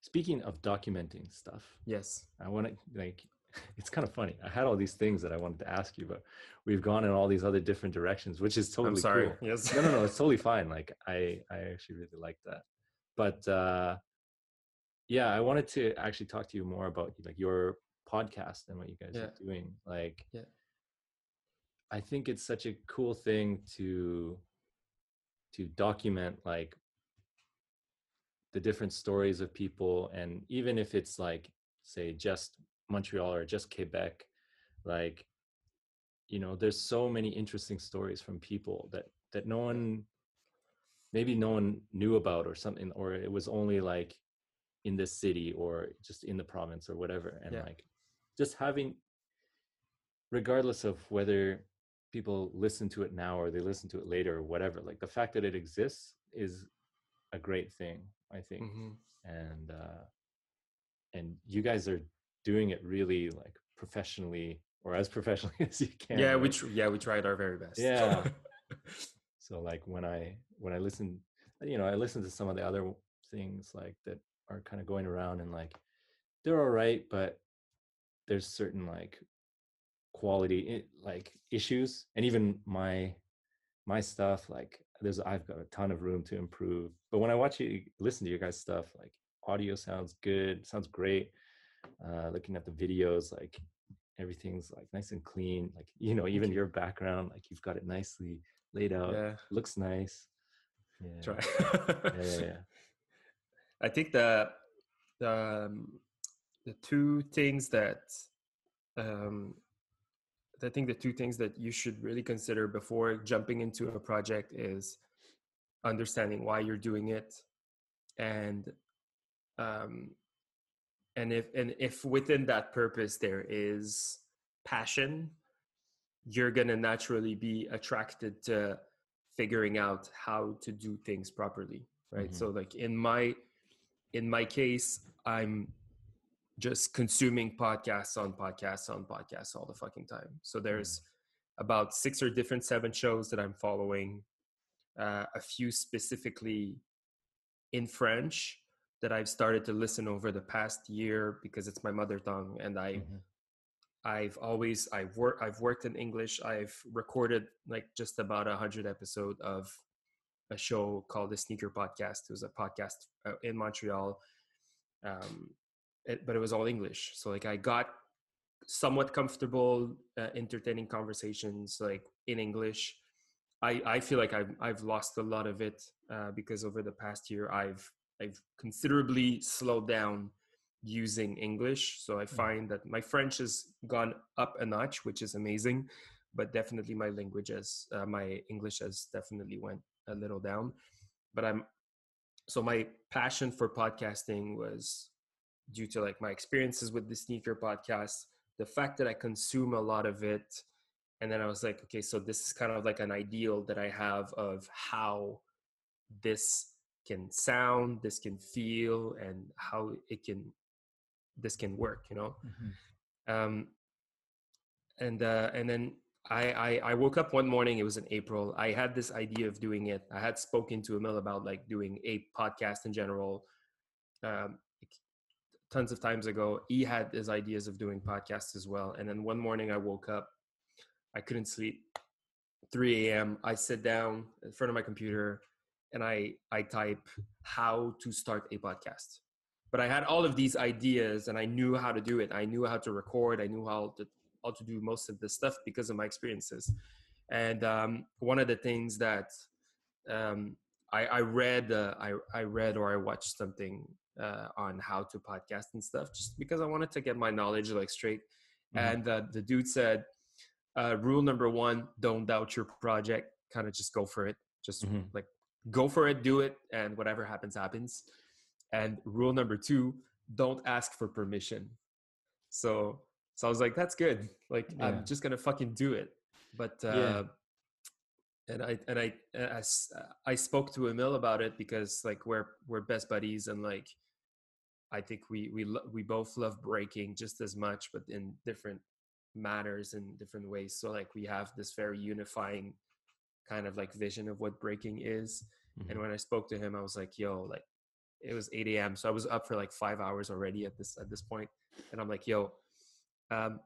speaking of documenting stuff Yes. I want to like it's kind of funny. I had all these things that I wanted to ask you, but we've gone in all these other different directions, which is totally I'm sorry. cool. Yes. No, no, no, it's totally fine. Like I I actually really like that. But uh yeah, I wanted to actually talk to you more about like your podcast and what you guys Yeah. are doing. Like Yeah. I think it's such a cool thing to to document like the different stories of people and even if it's like say just montreal or just quebec like you know there's so many interesting stories from people that that no one maybe no one knew about or something or it was only like in this city or just in the province or whatever and Yeah. like just having regardless of whether people listen to it now or they listen to it later or whatever like the fact that it exists is a great thing i think Mhm. and uh and you guys are doing it really like professionally or as professionally as you can Yeah, right? we tr- yeah we tried our very best. Yeah. so like when i when i listen you know i listen to some of the other things like that are kind of going around and like they're all right but there's certain like quality like issues and even my my stuff like there's i've got a ton of room to improve but when i watch you listen to your guys stuff like audio sounds good sounds great uh looking at the videos like everything's like nice and clean like you know even your background like you've got it nicely laid out yeah. looks nice yeah Try. yeah, yeah, yeah. I think the the um, the two things that um, I think the two things that you should really consider before jumping into a project is understanding why you're doing it, and um, and if and if within that purpose there is passion, you're gonna naturally be attracted to figuring out how to do things properly right Mhm. so like in my in my case i'm just consuming podcasts on podcasts on podcasts all the fucking time so there's about six or different seven shows that i'm following uh, a few specifically in french that i've started to listen over the past year because it's my mother tongue and i Mhm. I've always I've worked I've worked in English. I've recorded like just about a hundred episode of a show called the Sneaker Podcast. It was a podcast uh, in Montreal, um, it, but it was all English. So like I got somewhat comfortable uh, entertaining conversations like in English. I I feel like I've I've lost a lot of it uh, because over the past year I've I've considerably slowed down using English. So I find that my French has gone up a notch, which is amazing, but definitely my language has, uh, my English has definitely went a little down. But I'm, so my passion for podcasting was due to like my experiences with the sneaker podcast, the fact that I consume a lot of it. And then I was like, okay, so this is kind of like an ideal that I have of how this can sound, this can feel, and how it can this can work you know Mhm. um and uh and then I, I i woke up one morning it was in april i had this idea of doing it i had spoken to emil about like doing a podcast in general um tons of times ago he had his ideas of doing podcasts as well and then one morning i woke up i couldn't sleep 3 a.m i sit down in front of my computer and i i type how to start a podcast but I had all of these ideas and I knew how to do it. I knew how to record. I knew how to how to do most of this stuff because of my experiences. And um, one of the things that um, I, I read, uh, I, I read or I watched something uh, on how to podcast and stuff, just because I wanted to get my knowledge like straight. Mhm. And uh, the dude said, uh, rule number one: don't doubt your project. Kind of just go for it. Just Mhm. like go for it, do it, and whatever happens, happens. And rule number two, don't ask for permission. So, so I was like, that's good. Like, Yeah. I'm just gonna fucking do it. But uh, Yeah. And I and I I, s- I spoke to Emil about it because like we're we're best buddies and like I think we we lo- we both love breaking just as much, but in different matters in different ways. So like we have this very unifying kind of like vision of what breaking is. Mhm. And when I spoke to him, I was like, "Yo, like it was 8 a.m. So I was up for like five hours already at this at this point, and I'm like, "Yo, um,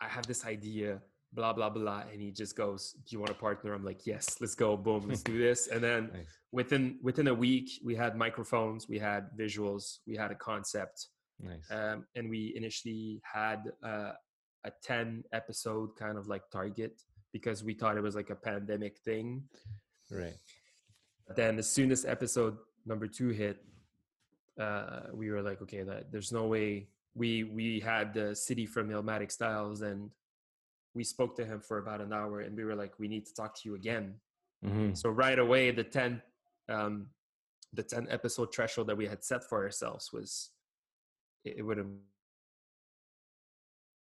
I have this idea." Blah blah blah, and he just goes, "Do you want a partner?" I'm like, "Yes, let's go, boom, let's do this." And then Nice. within within a week, we had microphones, we had visuals, we had a concept, Nice. um, and we initially had uh, a 10 episode kind of like target because we thought it was like a pandemic thing right. then as soon as episode number two hit uh, we were like okay that there's no way we we had the city from Illmatic styles and we spoke to him for about an hour and we were like we need to talk to you again hmm so right away the 10 um the 10 episode threshold that we had set for ourselves was it, it wouldn't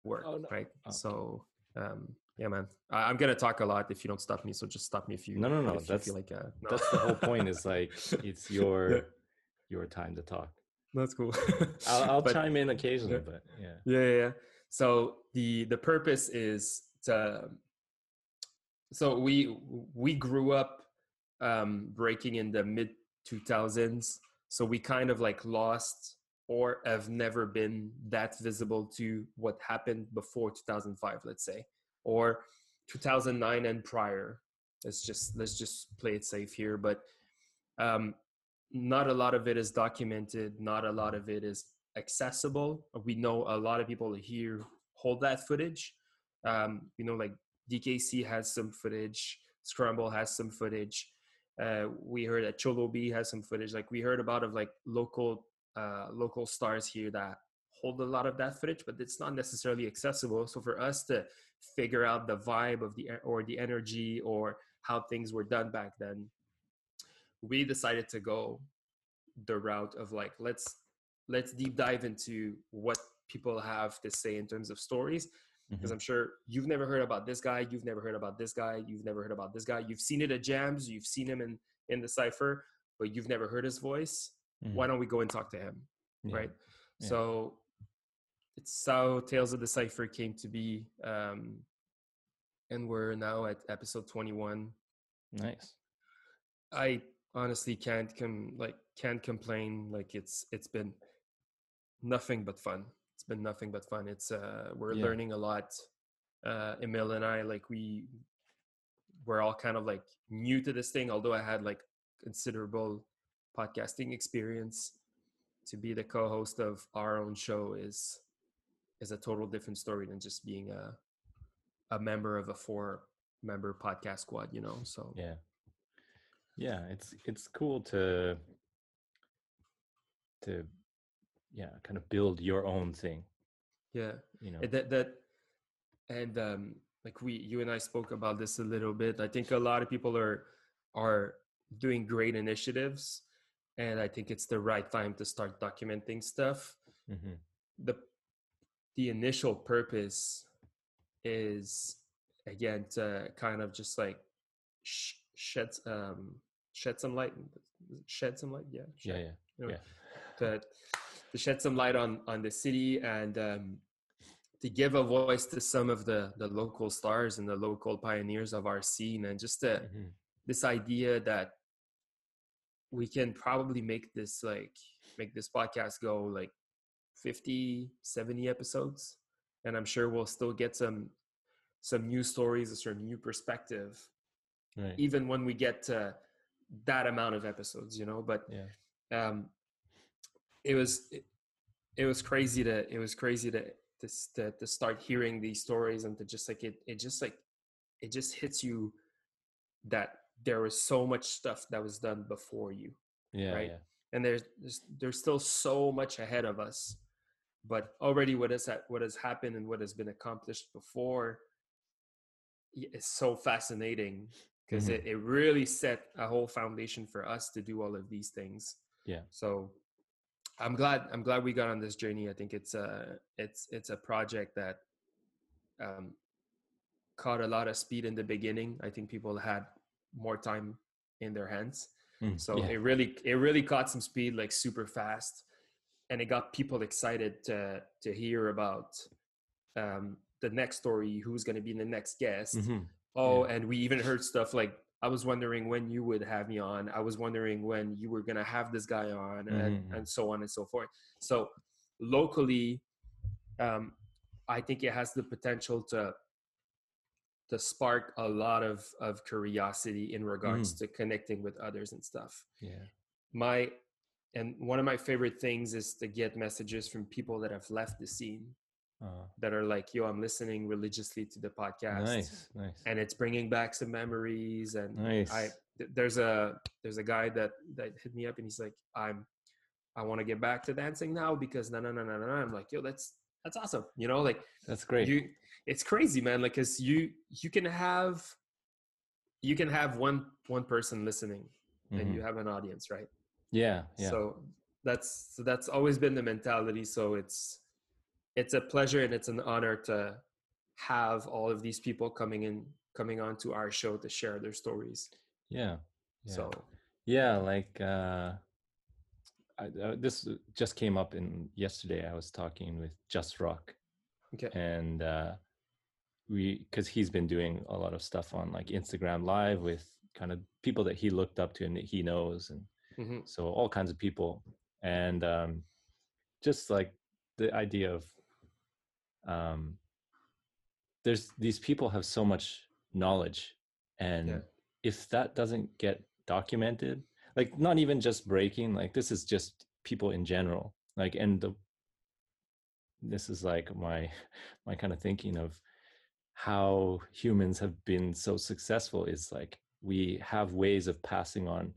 work Oh, no. right Oh. so um yeah man I, i'm gonna talk a lot if you don't stop me so just stop me if you No, no, no, that's- feel like uh, no. That's the whole point. Is like it's your Yeah. your time to talk. that's cool I'll, I'll But- chime in occasionally, yeah. but yeah. yeah, yeah, yeah. So the the purpose is to. So we we grew up um, breaking in the mid two thousands. So we kind of like lost or have never been that visible to what happened before 2005, let's say, or 2009 and prior. Let's just let's just play it safe here, but um, not a lot of it is documented. Not a lot of it is accessible. We know a lot of people here hold that footage. Um, you know, like DKC has some footage, Scramble has some footage. Uh, we heard that Cholo B has some footage. Like we heard about of like local uh, local stars here that hold a lot of that footage, but it's not necessarily accessible. So for us to figure out the vibe of the or the energy or how things were done back then, we decided to go the route of like let's let's deep dive into what people have to say in terms of stories because Mhm. i'm sure you've never heard about this guy you've never heard about this guy you've never heard about this guy you've seen it at jams you've seen him in in the cipher but you've never heard his voice Mhm. why don't we go and talk to him Yeah. right Yeah. so it's how tales of the cipher came to be um and we're now at episode 21 Nice. I honestly can't com like can't complain. Like it's it's been nothing but fun. It's been nothing but fun. It's uh we're Yeah. learning a lot. Uh Emil and I like we we're all kind of like new to this thing, although I had like considerable podcasting experience. To be the co-host of our own show is is a total different story than just being a a member of a four member podcast squad, you know. So Yeah. Yeah, it's it's cool to to yeah, kind of build your own thing, yeah. you know. Uh, that that and um like we you and i spoke about this a little bit i think a lot of people are are doing great initiatives and i think it's the right time to start documenting stuff Mhm. the the initial purpose is again to kind of just like sh- shed um shed some light shed some light yeah Yeah, shed- yeah. you know, yeah. to, to shed some light on on the city and um, to give a voice to some of the the local stars and the local pioneers of our scene and just to, Mhm. this idea that we can probably make this like make this podcast go like 50 70 episodes and i'm sure we'll still get some some new stories a sort of new perspective Right. even when we get to that amount of episodes you know but Yeah. um it was it, it was crazy to it was crazy to, to to to start hearing these stories and to just like it it just like it just hits you that there was so much stuff that was done before you Yeah, right? yeah. and there's there's, there's still so much ahead of us but already what has ha- what has happened and what has been accomplished before is so fascinating because Mhm. it, it really set a whole foundation for us to do all of these things Yeah. so i'm glad i'm glad we got on this journey i think it's a it's it's a project that um caught a lot of speed in the beginning. I think people had more time in their hands. Mm, So yeah. it really it really caught some speed like super fast. And it got people excited to to hear about um the next story, who's gonna be the next guest. Mhm. Oh, and we even heard stuff like I was wondering when you would have me on. I was wondering when you were gonna have this guy on, and Mhm. and so on and so forth. So locally, um, I think it has the potential to to spark a lot of of curiosity in regards to connecting with others and stuff. Yeah. My and one of my favorite things is to get messages from people that have left the scene Uh, that are like, "Yo, I'm listening religiously to the podcast." nice. Nice. and it's bringing back some memories and Nice. i th- there's a there's a guy that that hit me up and he's like i'm i want to get back to dancing now because no no no no no no." i'm like yo that's that's awesome you know like That's great. you it's crazy man like because you you can have you can have one one person listening and Mhm. you have an audience right yeah. Yeah. so that's so that's always been the mentality so it's it's a pleasure and it's an honor to have all of these people coming in coming on to our show to share their stories yeah. Yeah. so Yeah, like uh, I, uh, this just came up in yesterday. I was talking with Just Rock, okay and uh, we because he's been doing a lot of stuff on like Instagram Live with kind of people that he looked up to and that he knows, and hmm so all kinds of people, and um, just like the idea of um, there's these people have so much knowledge, and Yeah. if that doesn't get documented like not even just breaking like this is just people in general like and the this is like my my kind of thinking of how humans have been so successful is like we have ways of passing on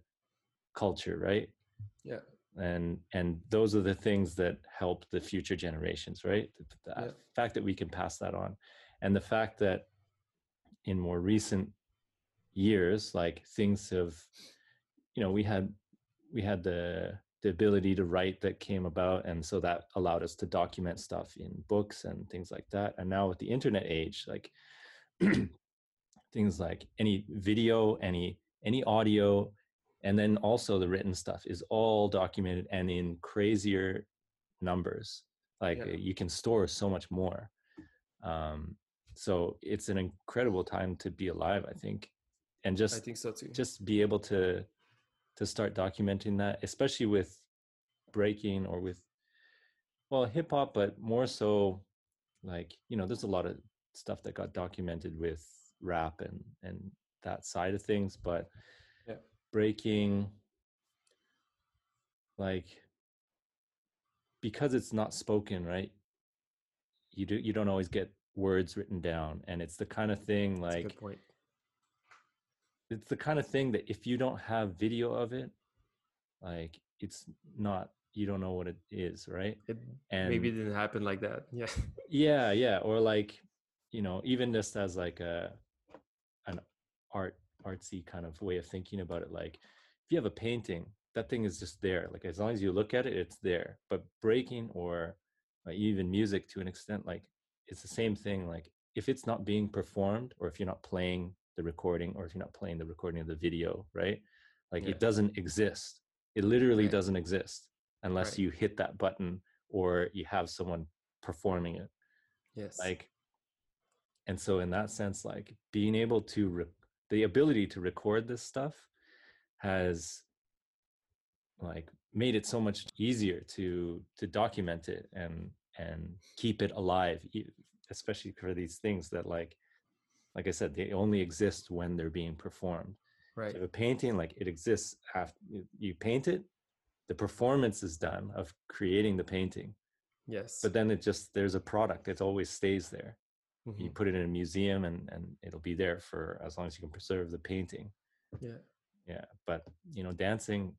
culture right yeah and and those are the things that help the future generations right? The, the Yeah. fact that we can pass that on. And the fact that in more recent years like things have you know we had we had the the ability to write that came about and so that allowed us to document stuff in books and things like that. And now with the internet age like things like any video any any audio and then also the written stuff is all documented and in crazier numbers like Yeah. you can store so much more um so it's an incredible time to be alive i think and i just think so too just be able to to start documenting that especially with breaking or with well hip hop but more so like you know there's a lot of stuff that got documented with rap and and that side of things but. Breaking like because it's not spoken right? You do you don't always get words written down and it's the kind of thing like it's the kind of thing that if you don't have video of it like it's not you don't know what it is right? It and maybe it didn't happen like that yeah. Yeah yeah or like you know even just as like a an art artsy kind of way of thinking about it like if you have a painting that thing is just there like as long as you look at it it's there but breaking or like even music to an extent like it's the same thing like if it's not being performed or if you're not playing the recording or if you're not playing the recording of the video right like Yeah. it doesn't exist it literally Right. doesn't exist unless Right. you hit that button or you have someone performing it yes like and so in that sense like being able to re- the ability to record this stuff has like made it so much easier to to document it and and keep it alive especially for these things that like like i said they only exist when they're being performed. Right. if a painting like it exists after you paint it the performance is done of creating the painting. Yes. But then it just there's a product it always stays there you Mhm. put it in a museum and and it'll be there for as long as you can preserve the painting. Yeah. Yeah but you know dancing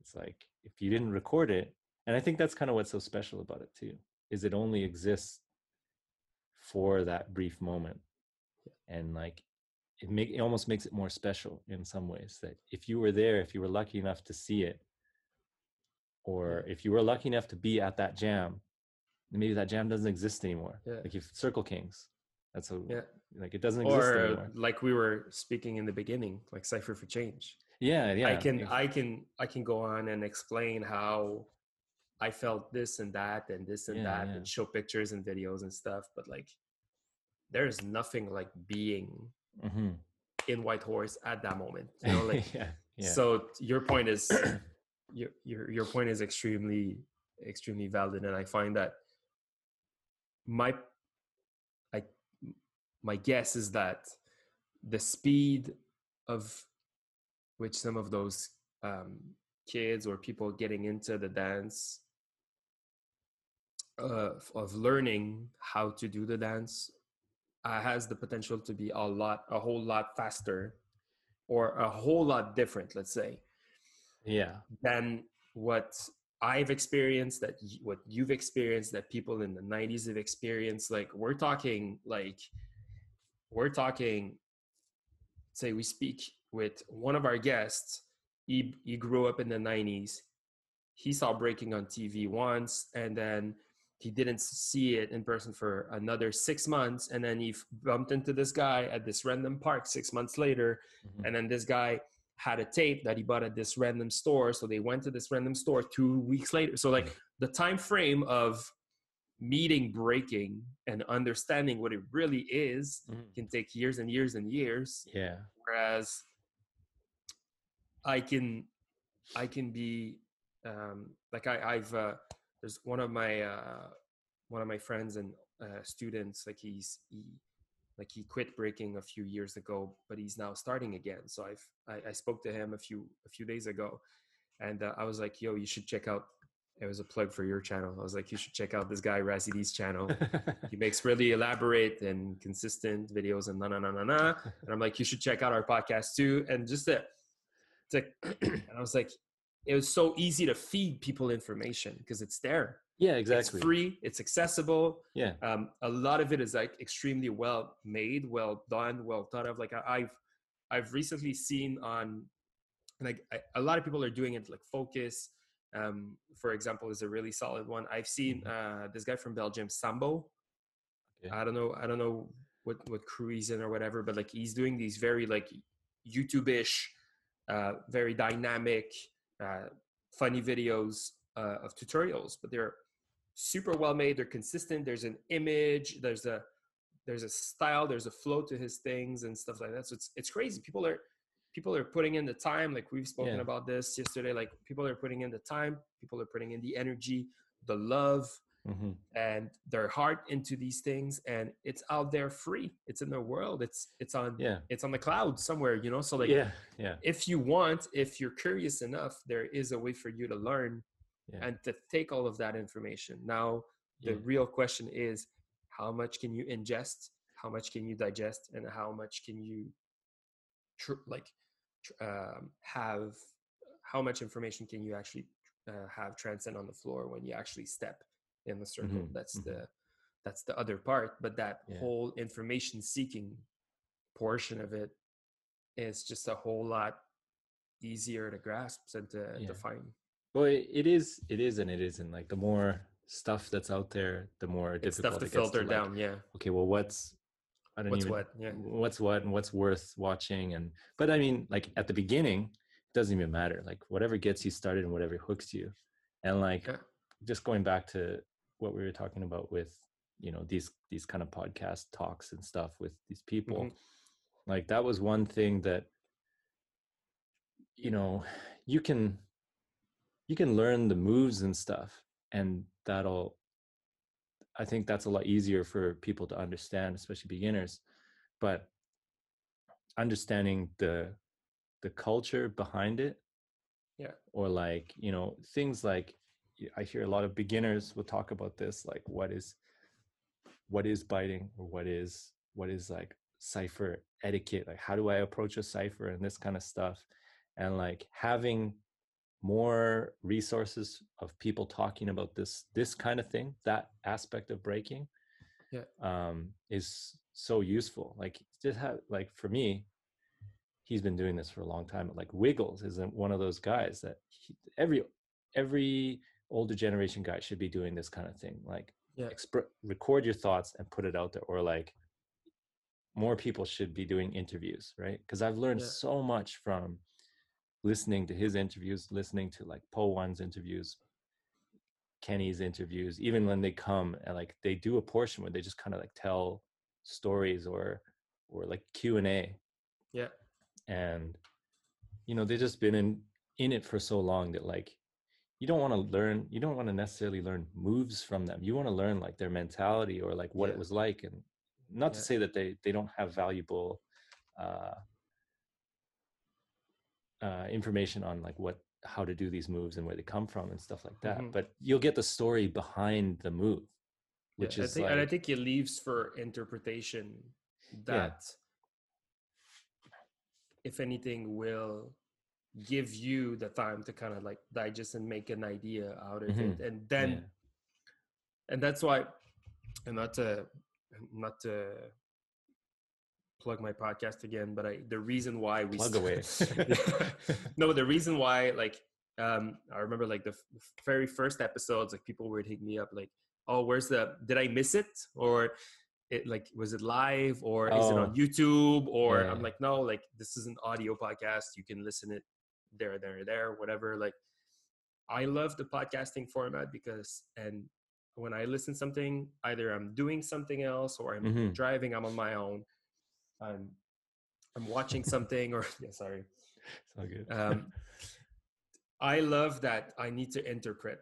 it's like if you didn't record it and i think that's kind of what's so special about it too is it only exists for that brief moment. And like it make it almost makes it more special in some ways that if you were there if you were lucky enough to see it or if you were lucky enough to be at that jam maybe that jam doesn't exist anymore Yeah. like if circle kings That's a Yeah. like it doesn't exist or anymore. like we were speaking in the beginning, like Cipher for Change. Yeah, yeah. I can I can I can go on and explain how I felt this and that and this and Yeah, that yeah. and show pictures and videos and stuff, but like there's nothing like being Mhm. in Whitehorse at that moment. You know, like yeah. so your point is your, your your point is extremely extremely valid and i find that my i my guess is that the speed of which some of those um, kids or people getting into the dance uh, of learning how to do the dance uh, has the potential to be a lot a whole lot faster or a whole lot different let's say yeah, than what I've experienced, that y- what you've experienced, that people in the 90s have experienced. Like, we're talking, like, we're talking, say, we speak with one of our guests. He, he grew up in the 90s. He saw breaking on TV once, and then he didn't see it in person for another six months. And then he bumped into this guy at this random park six months later Mhm. and then this guy had a tape that he bought at this random store. So they went to this random store two weeks later. So like the time frame of meeting breaking and understanding what it really is Mhm. can take years and years and years. Yeah, whereas i can i can be um like i i've uh there's one of my uh one of my friends and uh students like he's he like he quit breaking a few years ago but he's now starting again so i've i, I spoke to him a few a few days ago and uh, i was like yo you should check out it was a plug for your channel i was like you should check out this guy Razidi's channel he makes really elaborate and consistent videos and na na na na na. And I'm like, you should check out our podcast too. And just that, it's like, and I was like, it was so easy to feed people information because it's there. yeah, exactly. It's free. It's accessible. Yeah, Um, a lot of it is like extremely well made, well done, well thought of. Like I- I've, I've recently seen on, like I, a lot of people are doing it. Like Focus, um, for example, is a really solid one. I've seen uh, this guy from Belgium, Sambo. Okay. I don't know. I don't know what what crew he's in or whatever, but like he's doing these very like YouTube-ish, uh, very dynamic, uh, funny videos uh, of tutorials, but they're super well made. They're consistent. There's an image. There's a there's a style. There's a flow to his things and stuff like that. So it's it's crazy. People are people are putting in the time. Like we've spoken Yeah. about this yesterday. Like people are putting in the time. People are putting in the energy, the love, hmm and their heart into these things and it's out there free. It's in the world. It's it's on yeah, it's on the cloud somewhere you know? So like yeah, yeah, if you want if you're curious enough there is a way for you to learn Yeah. and to take all of that information. Now the yeah. real question is how much can you ingest? How much can you digest? And how much can you tr- like tr- um, have how much information can you actually uh, have transcend on the floor when you actually step in the circle Mhm, that's mhm. the that's the other part but that Yeah. whole information seeking portion of it is just a whole lot easier to grasp and to Yeah. define Well, it, is, it is, and it isn't. Like the more stuff that's out there, the more it's difficult stuff to filter like, down yeah Okay, well, what's I don't what's even what yeah what's what and what's worth watching and but I mean, like at the beginning, it doesn't even matter. Like whatever gets you started and whatever hooks you, and like Yeah. just going back to what we were talking about with you know these these kind of podcast talks and stuff with these people Mhm. like that was one thing that you know you can you can learn the moves and stuff and that'll i think that's a lot easier for people to understand especially beginners but understanding the the culture behind it Yeah. or like you know things like i hear a lot of beginners will talk about this like what is what is biting or what is what is like cipher etiquette like how do i approach a cipher and this kind of stuff. And like having more resources of people talking about this this kind of thing that aspect of breaking Yeah. um is so useful. Like just have like for me he's been doing this for a long time. Like wiggles isn't one of those guys that he, every every older generation guys should be doing this kind of thing like Yeah. expr- record your thoughts and put it out there or like more people should be doing interviews, right? Because I've learned Yeah. so much from listening to his interviews, listening to like Poe One's interviews, Kenny's interviews, even when they come and like they do a portion where they just kind of like tell stories or or like Q and A, Yeah. and you know they've just been in in it for so long that like you don't want to learn you don't want to necessarily learn moves from them. You want to learn like their mentality or like what it was like and not to say that they they don't have valuable uh uh information on like what how to do these moves and where they come from and stuff like that Mhm. but you'll get the story behind the move which Yeah, is I think, like and I think it leaves for interpretation that, if anything, will give you the time to kind of like digest and make an idea out of Mhm. it, and then, Yeah. and that's why, and not to, not to plug my podcast again, but I the reason why we plug st- away no, the reason why, like, um, I remember like the, f- very first episodes, like people would hit me up, like, "Oh, where's the? Did I miss it? Or it like was it live? Or is it Oh. on YouTube? Or Yeah. I'm like, no, like this is an audio podcast. You can listen it there, there, there, whatever. Like, I love the podcasting format because, and when I listen something, either I'm doing something else or I'm Mhm. driving, I'm on my own. I'm I'm watching something or yeah, sorry. it's all good Um, I love that I need to interpret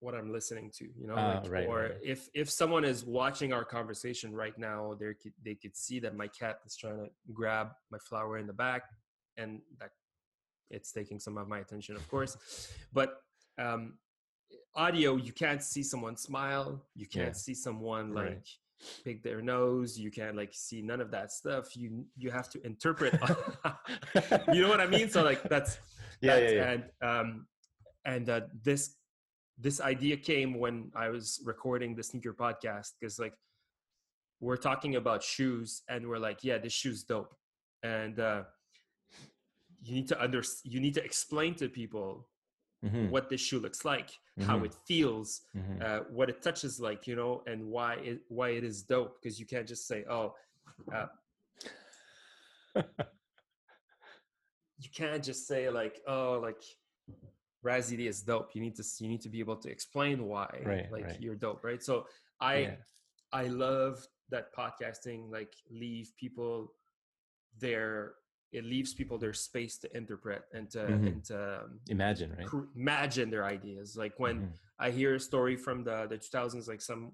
what I'm listening to, you know, Ah, like, right, or right. if if someone is watching our conversation right now, they could they could see that my cat is trying to grab my flower in the back, and that it's taking some of my attention, of course. But um, audio, you can't see someone smile, you can't Yeah. see someone Right. like pick their nose, you can't like see none of that stuff. You you have to interpret. you know what I mean? So like that's yeah that- yeah yeah and um and uh, this this idea came when i was recording the sneaker podcast because like we're talking about shoes and we're like yeah this shoe's dope and uh you need to under you need to explain to people Mhm, what this shoe looks like how Mhm. it feels mhm. uh, what it touches like you know and why it why it is dope because you can't just say oh uh, you can't just say like oh like Razzy is dope you need to you need to be able to explain why Right, like right. you're dope right so i Yeah. i love that podcasting like leave people their it leaves people their space to interpret and to Mhm. and to um, imagine right cr- imagine their ideas like when Mhm. I hear a story from the the 2000s, like some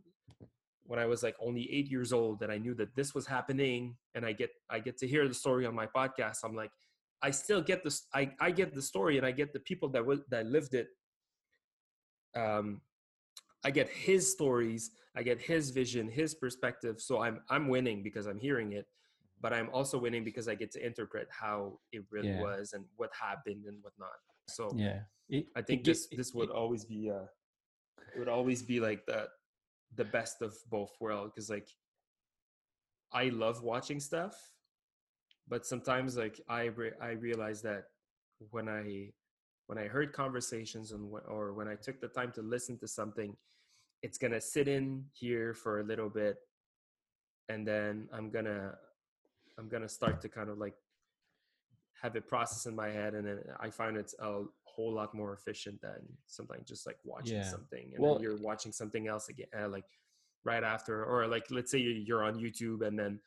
when I was like only eight years old, that I knew that this was happening, and I get I get to hear the story on my podcast. I'm like, I still get this. I I get the story, and I get the people that was that lived it. Um, I get his stories, I get his vision, his perspective. So I'm I'm winning because I'm hearing it, but I'm also winning because I get to interpret how it really Yeah. was and what happened and whatnot. So yeah It- I think gi- this it- this would it- always be uh it would always be like the the best of both worlds because like I love watching stuff, but sometimes like I re- I realize that when I when I heard conversations and wh- or when I took the time to listen to something, it's gonna sit in here for a little bit, and then I'm gonna I'm gonna start to kind of like have it process in my head, and then I find it's a whole lot more efficient than sometimes just like watching Yeah. something and Well- then you're watching something else again, uh, like right after, or like let's say you- you're on YouTube and then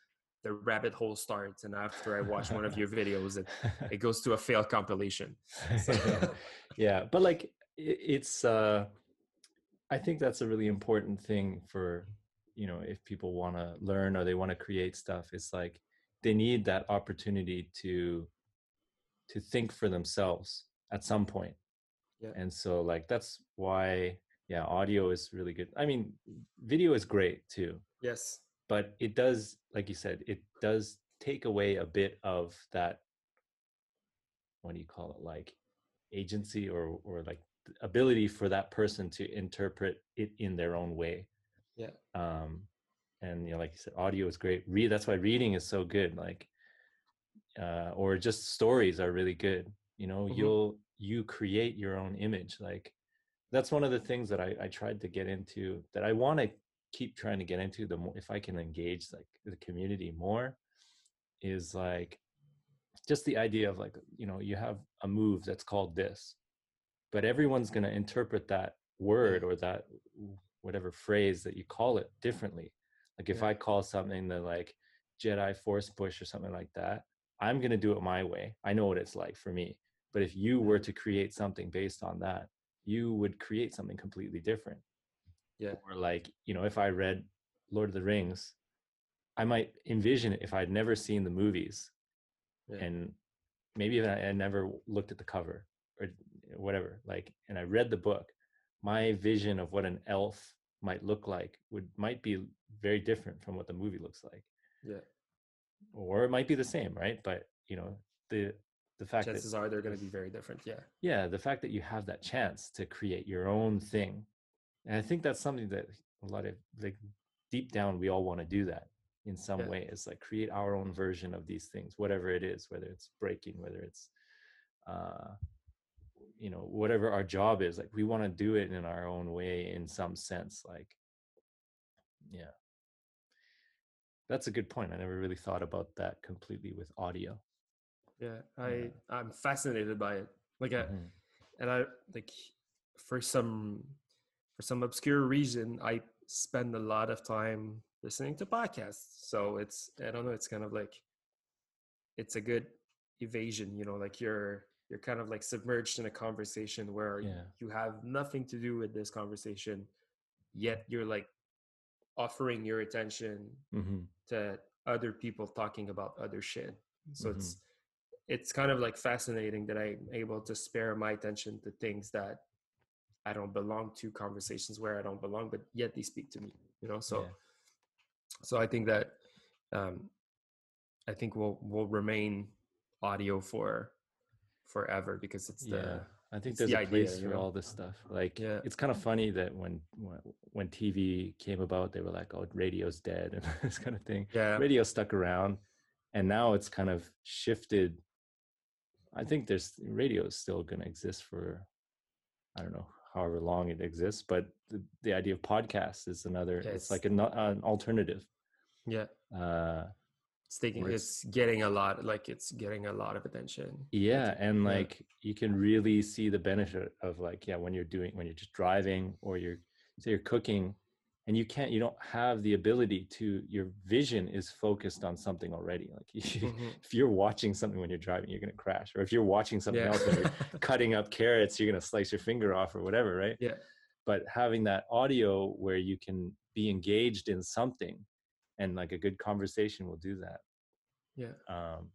the rabbit hole starts, and after I watch one of your videos, it it goes to a failed compilation. So- yeah but like it's uh i think that's a really important thing for you know if people want to learn or they want to create stuff it's like they need that opportunity to to think for themselves at some point Yeah. and so like that's why yeah audio is really good i mean video is great too Yes. but it does like you said it does take away a bit of that what do you call it like agency or or like ability for that person to interpret it in their own way Yeah. um and you know like you said audio is great. Read that's why reading is so good like uh or just stories are really good. You know Mhm. you'll you create your own image like that's one of the things that i i tried to get into that i want to keep trying to get into the more if i can engage like the community more is like just the idea of like you know you have a move that's called this but everyone's going to interpret that word or that whatever phrase that you call it differently like if Yeah. i call something the like jedi force push or something like that i'm going to do it my way i know what it's like for me but if you were to create something based on that you would create something completely different Yeah. or like you know if i read lord of the rings i might envision it if i'd never seen the movies Yeah. and maybe even I, I never looked at the cover or whatever like and i read the book my vision of what an elf might look like would might be very different from what the movie looks like Yeah. or it might be the same right but you know the the fact that Chances are they're going to be very different. Yeah. yeah the fact that you have that chance to create your own thing and i think that's something that a lot of like deep down we all want to do that in some Yeah. way it's like create our own version of these things whatever it is whether it's breaking whether it's uh you know whatever our job is like we want to do it in our own way in some sense like yeah that's a good point i never really thought about that completely with audio Yeah. I Yeah. I'm fascinated by it. Like I, Mhm. and I like for some for some obscure reason I spend a lot of time listening to podcasts. So it's I don't know, it's kind of like it's a good evasion, you know, like you're you're kind of like submerged in a conversation where Yeah. you have nothing to do with this conversation, yet you're like offering your attention Mhm. to other people talking about other shit. So Mhm. it's it's kind of like fascinating that I'm able to spare my attention to things that I don't belong to, conversations where I don't belong, but yet they speak to me. You know, so Yeah. so I think that um, I think we'll we'll remain audio for forever because it's the yeah i think there's the a idea, place for know? all this stuff like Yeah. it's kind of funny that when when, tv came about they were like oh radio's dead and this kind of thing. Yeah. Radio stuck around and now it's kind of shifted. I think there's radio is still going to exist for i don't know however long it exists but the, the idea of podcasts is another it's it's- like an, an alternative. Yeah. Uh it's taking it's getting a lot like it's getting a lot of attention. yeah and like you can really see the benefit of like yeah when you're doing when you're just driving or you're say you're cooking and you can't you don't have the ability to your vision is focused on something already like you, Mhm. if you're watching something when you're driving you're going to crash or if you're watching something Yeah. else when you're cutting up carrots you're going to slice your finger off or whatever right Yeah. but having that audio where you can be engaged in something and like a good conversation will do that yeah. um,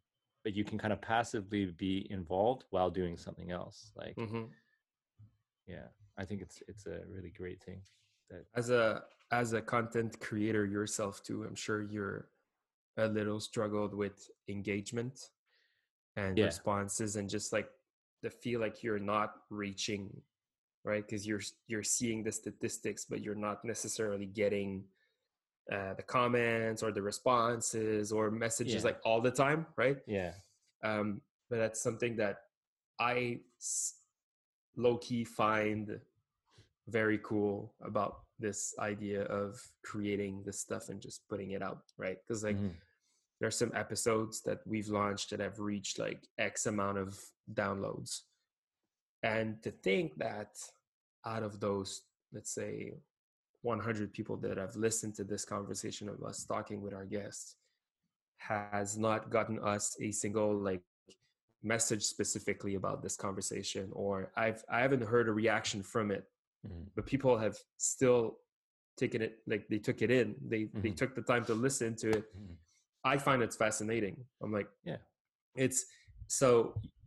but you can kind of passively be involved while doing something else like hmm yeah i think it's it's a really great thing that as a as a content creator yourself too i'm sure you're a little struggled with engagement and Yeah. responses and just like the feel like you're not reaching right because you're you're seeing the statistics but you're not necessarily getting uh, the comments or the responses or messages Yeah. like all the time right yeah um, but that's something that I low key find very cool about this idea of creating this stuff and just putting it out, right? Because like Mhm. there's some episodes that we've launched that have reached like X amount of downloads, and to think that out of those, let's say, 100 people that have listened to this conversation of us talking with our guests has not gotten us a single like message specifically about this conversation or i've i haven't heard a reaction from it Mhm. but people have still taken it like they took it in they they Mhm. took the time to listen to it Mhm. i find it's fascinating i'm like Yeah. it's so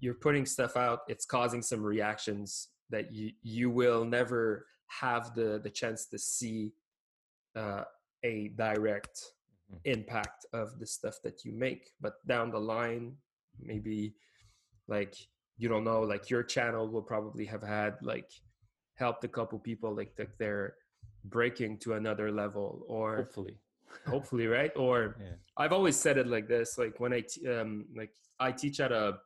you're putting stuff out it's causing some reactions that you you will never have the the chance to see uh, a direct Mhm. impact of the stuff that you make but down the line maybe like you don't know like your channel will probably have had like helped a couple people like that they're breaking to another level or hopefully hopefully right or yeah I've always said it like this. Like when I t- um like I teach at a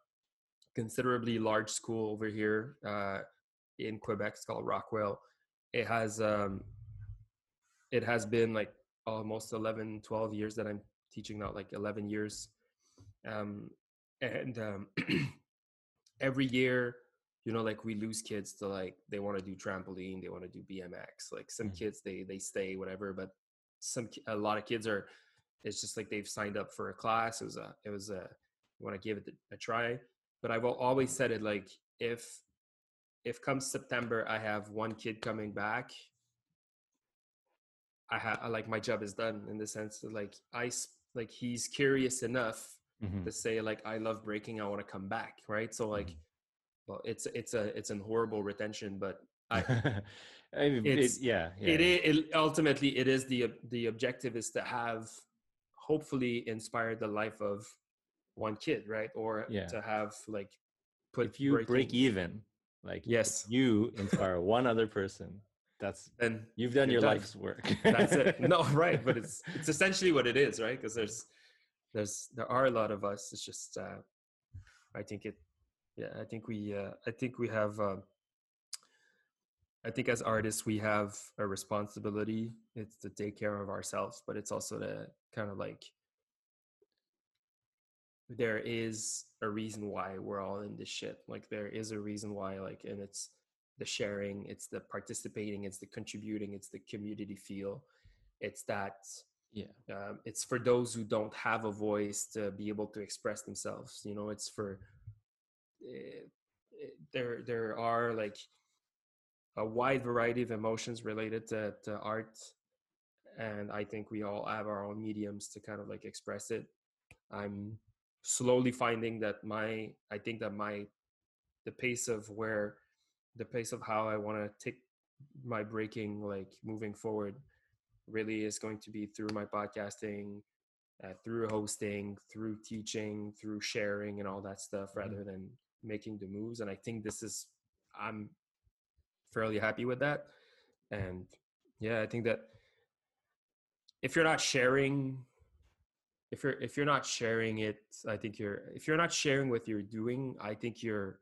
considerably large school over here uh, in Quebec. It's called Rockwell. It has um it has been like almost 11, 12 years that I'm teaching now, like 11 years. um, and um, every year you know like we lose kids to like they want to do trampoline they want to do bmx like some Mhm. kids they they stay whatever but some a lot of kids are it's just like they've signed up for a class it was a it was a want to give it a try but i've always said it like if if come september i have one kid coming back i have like my job is done in the sense that like I like he's curious enough Mhm. to say like i love breaking i want to come back right so like Mhm. well it's it's a it's an horrible retention but i I mean, it- yeah, yeah. it is it, ultimately it is the the objective is to have hopefully inspire the life of one kid right or Yeah. to have like put if you break even, like Yes. you inspire one other person. That's then you've done your done. life's work. that's it no right but it's it's essentially what it is right because there's there's there are a lot of us it's just uh i think it yeah i think we uh i think we have uh i think as artists we have a responsibility it's to take care of ourselves but it's also to kind of like there is a reason why we're all in this shit. Like there is a reason why like and it's the sharing it's the participating it's the contributing it's the community feel. It's that yeah. um, it's for those who don't have a voice to be able to express themselves you know it's for eh, eh, there there are like a wide variety of emotions related to, to art and i think we all have our own mediums to kind of like express it. I'm slowly finding that my i think that my the pace of where the pace of how i want to take my breaking like moving forward really is going to be through my podcasting uh, through hosting through teaching through sharing and all that stuff rather than making the moves and i think this is i'm fairly happy with that and yeah i think that if you're not sharing if you're if you're not sharing it i think you're if you're not sharing what you're doing i think you're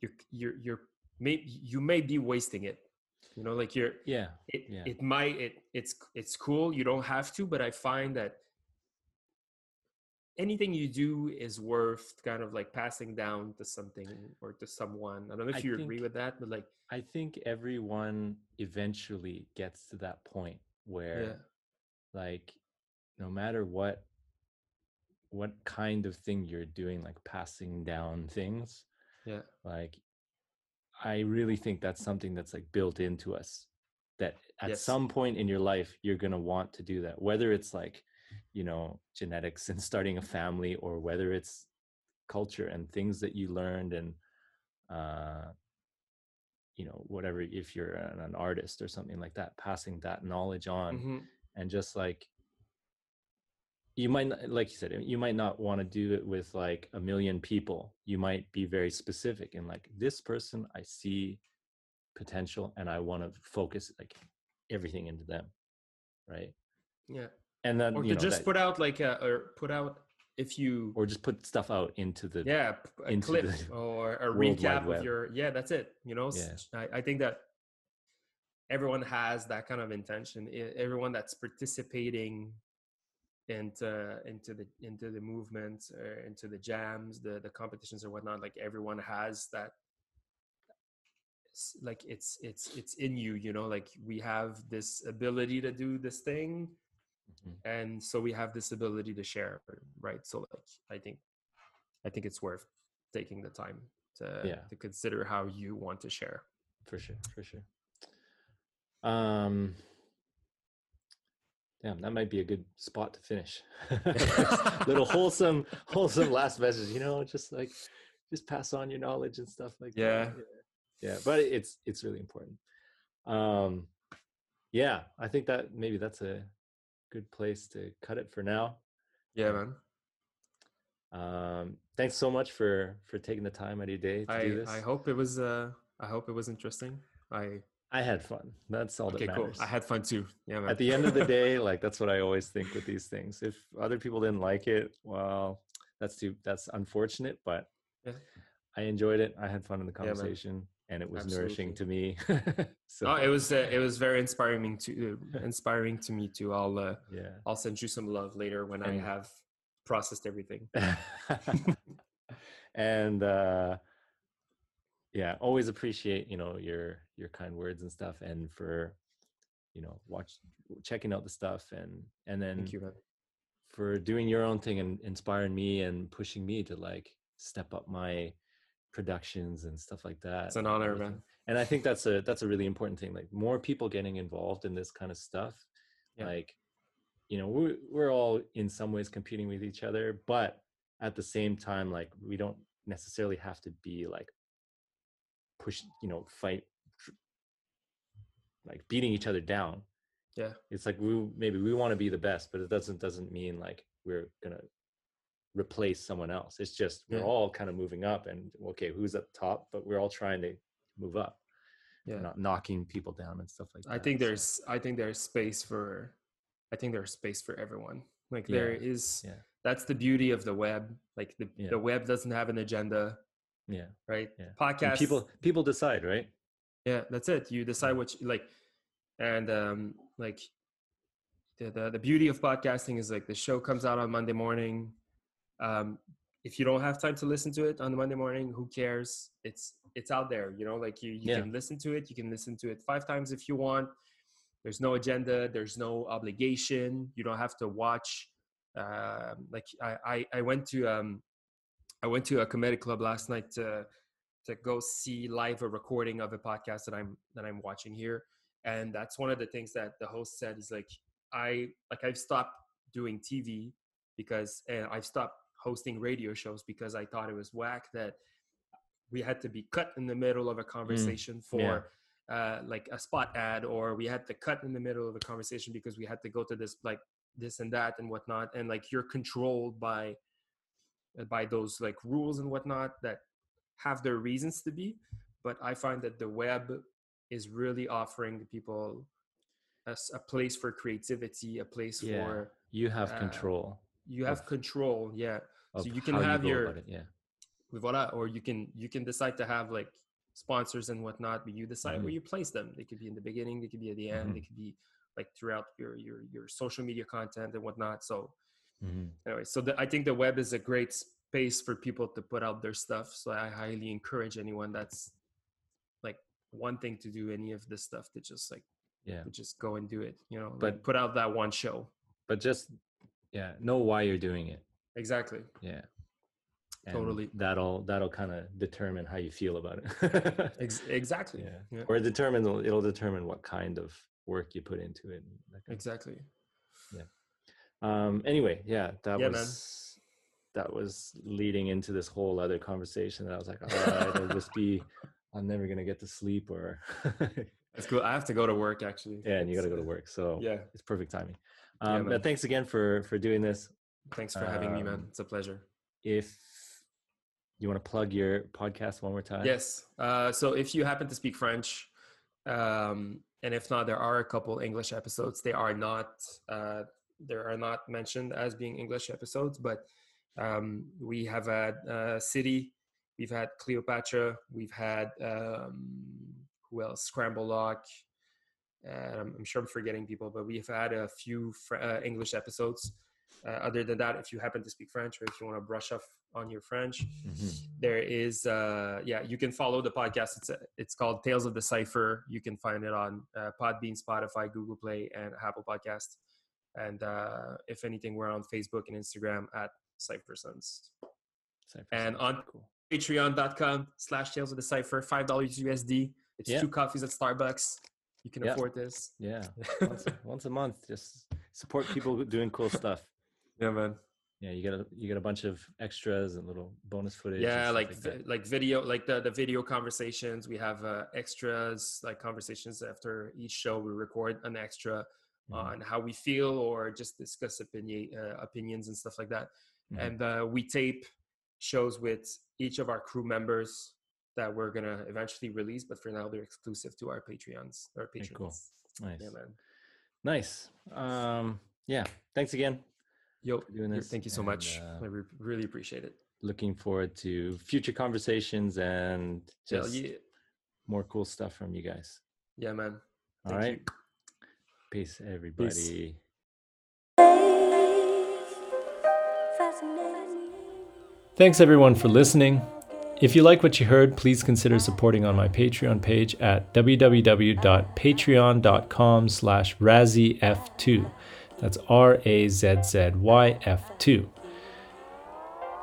you're you're you're may you may be wasting it you know like you're Yeah. it Yeah. it might it it's it's cool you don't have to but i find that anything you do is worth kind of like passing down to something or to someone i don't know if I you agree with that but like I think everyone eventually gets to that point where yeah like no matter what what kind of thing you're doing like passing down things yeah like i really think that's something that's like built into us that at Yes. some point in your life you're going to want to do that whether it's like you know genetics and starting a family or whether it's culture and things that you learned and uh you know whatever if you're an, an artist or something like that passing that knowledge on Mhm. and just like you might not, like you said eh, you might not want to do it with like a million people. You might be very specific and like this person i see potential and i want to focus like everything into them right? Yeah. And then or you to know just that- put out like a or put out if you or just put stuff out into the yeah a into clip the or a recap of your yeah that's it you know Yeah. I, I think that everyone has that kind of intention everyone that's participating into into the into the movements or into the jams the the competitions or whatnot like everyone has that like it's it's it's in you you know like we have this ability to do this thing Mhm. and so we have this ability to share right so like i think i think it's worth taking the time to Yeah. to consider how you want to share for sure for sure um damn that might be a good spot to finish. Little wholesome wholesome last message you know just like just pass on your knowledge and stuff like Yeah. that. Yeah, yeah. But it's it's really important. Um yeah i think that maybe that's a good place to cut it for now. Yeah man. um thanks so much for for taking the time out of your day to i do this. i hope it was uh i hope it was interesting. I i had fun. That's all okay that cool. matters. I had fun too. Yeah man. At the end of the day like that's what i always think with these things. If other people didn't like it well that's too that's unfortunate but Yeah. i enjoyed it. I had fun in the conversation and it was nourishing to me. So oh it was uh, it was very inspiring to inspiring to me too. I'll uh yeah. I'll send you some love later when i have processed everything. and uh yeah, always appreciate, you know, your your kind words and stuff and for you know, watch checking out the stuff and and then Thank you, man. for doing your own thing and inspiring me and pushing me to like step up my productions and stuff like that. It's an honor, man. And I think that's a that's a really important thing. Like more people getting involved in this kind of stuff. Yeah. Like, you know, we're we're all in some ways competing with each other, but at the same time, like we don't necessarily have to be like push, you know, fight like beating each other down Yeah. it's like we maybe we want to be the best but it doesn't doesn't mean like we're gonna replace someone else it's just we're Yeah. all kind of moving up and okay who's up top but we're all trying to move up Yeah. not knocking people down and stuff like that I think so- there's I think there's space for I think there's space for everyone. Like Yeah, there is yeah. that's the beauty of the web. Like the, the web doesn't have an agenda, yeah right? Yeah. And Podcast people people decide right Yeah, that's it. You decide what you like, and um, like the, the the beauty of podcasting is like the show comes out on Monday morning. Um, if you don't have time to listen to it on the Monday morning, who cares? It's it's out there. You know, like you you Yeah. can listen to it. You can listen to it five times if you want. There's no agenda. There's no obligation. You don't have to watch. Um, like I, I I went to um I went to a comedy club last night to to go see live a recording of a podcast that I'm that I'm watching here. And that's one of the things that the host said is like I like I've stopped doing TV because and I've stopped hosting radio shows because I thought it was whack that we had to be cut in the middle of a conversation for uh, like a spot ad or we had to cut in the middle of a conversation because we had to go to this like this and that and whatnot and like you're controlled by by those like rules and whatnot that have their reasons to be but i find that the web is really offering people a place for creativity a place Yeah. for you have Uh, control you have Of- control yeah so you can have go your- it. yeah voila or you can you can decide to have like sponsors and whatnot but you decide Mhm. where you place them they could be in the beginning they could be at the end Mhm. they could be like throughout your your your social media content and whatnot so Mhm. anyway so the, i think the web is a great space for people to put out their stuff so i highly encourage anyone that's like one thing to do any of this stuff to just like yeah. to just go and do it you know But- like put out that one show. but just yeah know why you're doing it. Exactly. Yeah. And Totally. that'll that'll kind of determine how you feel about it. Ex- exactly. Yeah. yeah. Or determine it'll determine what kind of work you put into it exactly that kind of exactly um anyway yeah that Yeah, man. was that was leading into this whole other conversation that i was like all right it'll just be i'm never gonna get to sleep or that's cool i have to go to work actually yeah and you gotta go to work so yeah it's perfect timing um man. but thanks again for for doing this thanks for having me man Um, it's a pleasure if you want to plug your podcast one more time Yes. Uh, so if you happen to speak French, um, and if not, there are a couple English episodes. They are not uh, they are not mentioned as being English episodes, but um, we have had uh, City, we've had Cleopatra, we've had um, who else? Scramble Lock. Uh, I'm, I'm sure I'm forgetting people, but we've had a few fr- uh, English episodes. Uh, other than that, if you happen to speak French or if you want to brush up on your French, Mhm. there is uh yeah you can follow the podcast it's it's called tales of the cipher you can find it on uh, podbean spotify google play and apple podcast and uh if anything we're on facebook and instagram at sons. Cypher And on- cool. patreon.com slash tales of the cipher five dollars usd it's Yeah. two coffees at starbucks. You can Yeah. afford this. Yeah. Once, once a month just support people doing cool stuff. Yeah man. Yeah you get a you get a bunch of extras and little bonus footage yeah stuff like vi- like video like the the video conversations. We have uh, extras like conversations after each show we record an extra Mhm. on how we feel or just discuss opinion uh, opinions and stuff like that. Mhm. and uh, we tape shows with each of our crew members that we're gonna eventually release but for now they're exclusive to our patreons or patrons cool. nice yeah man. Nice. Um yeah. Thanks again yo doing this, thank you so and, much. uh, i re- really appreciate it. looking forward to future conversations and just yeah. more cool stuff from you guys. Yeah man. All Thank right. you. Peace everybody face Thanks everyone for listening. If you like what you heard, please consider supporting on my Patreon page at www.patreon.com slash razzyf2. That's R-A-Z-Z-Y-F2.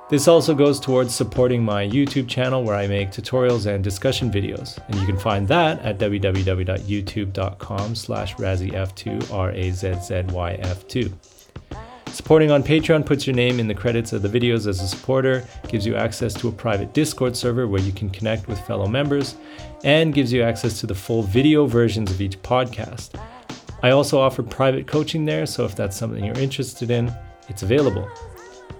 This also goes towards supporting my YouTube channel where I make tutorials and discussion videos. And you can find that at www.youtube.com slash razzyf2, R-A-Z-Z-Y-F2. Supporting on Patreon puts your name in the credits of the videos as a supporter, gives you access to a private Discord server where you can connect with fellow members, and gives you access to the full video versions of each podcast. I also offer private coaching there, so if that's something you're interested in, it's available.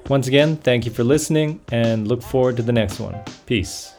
Once again, thank you for listening and look forward to the next one. Peace.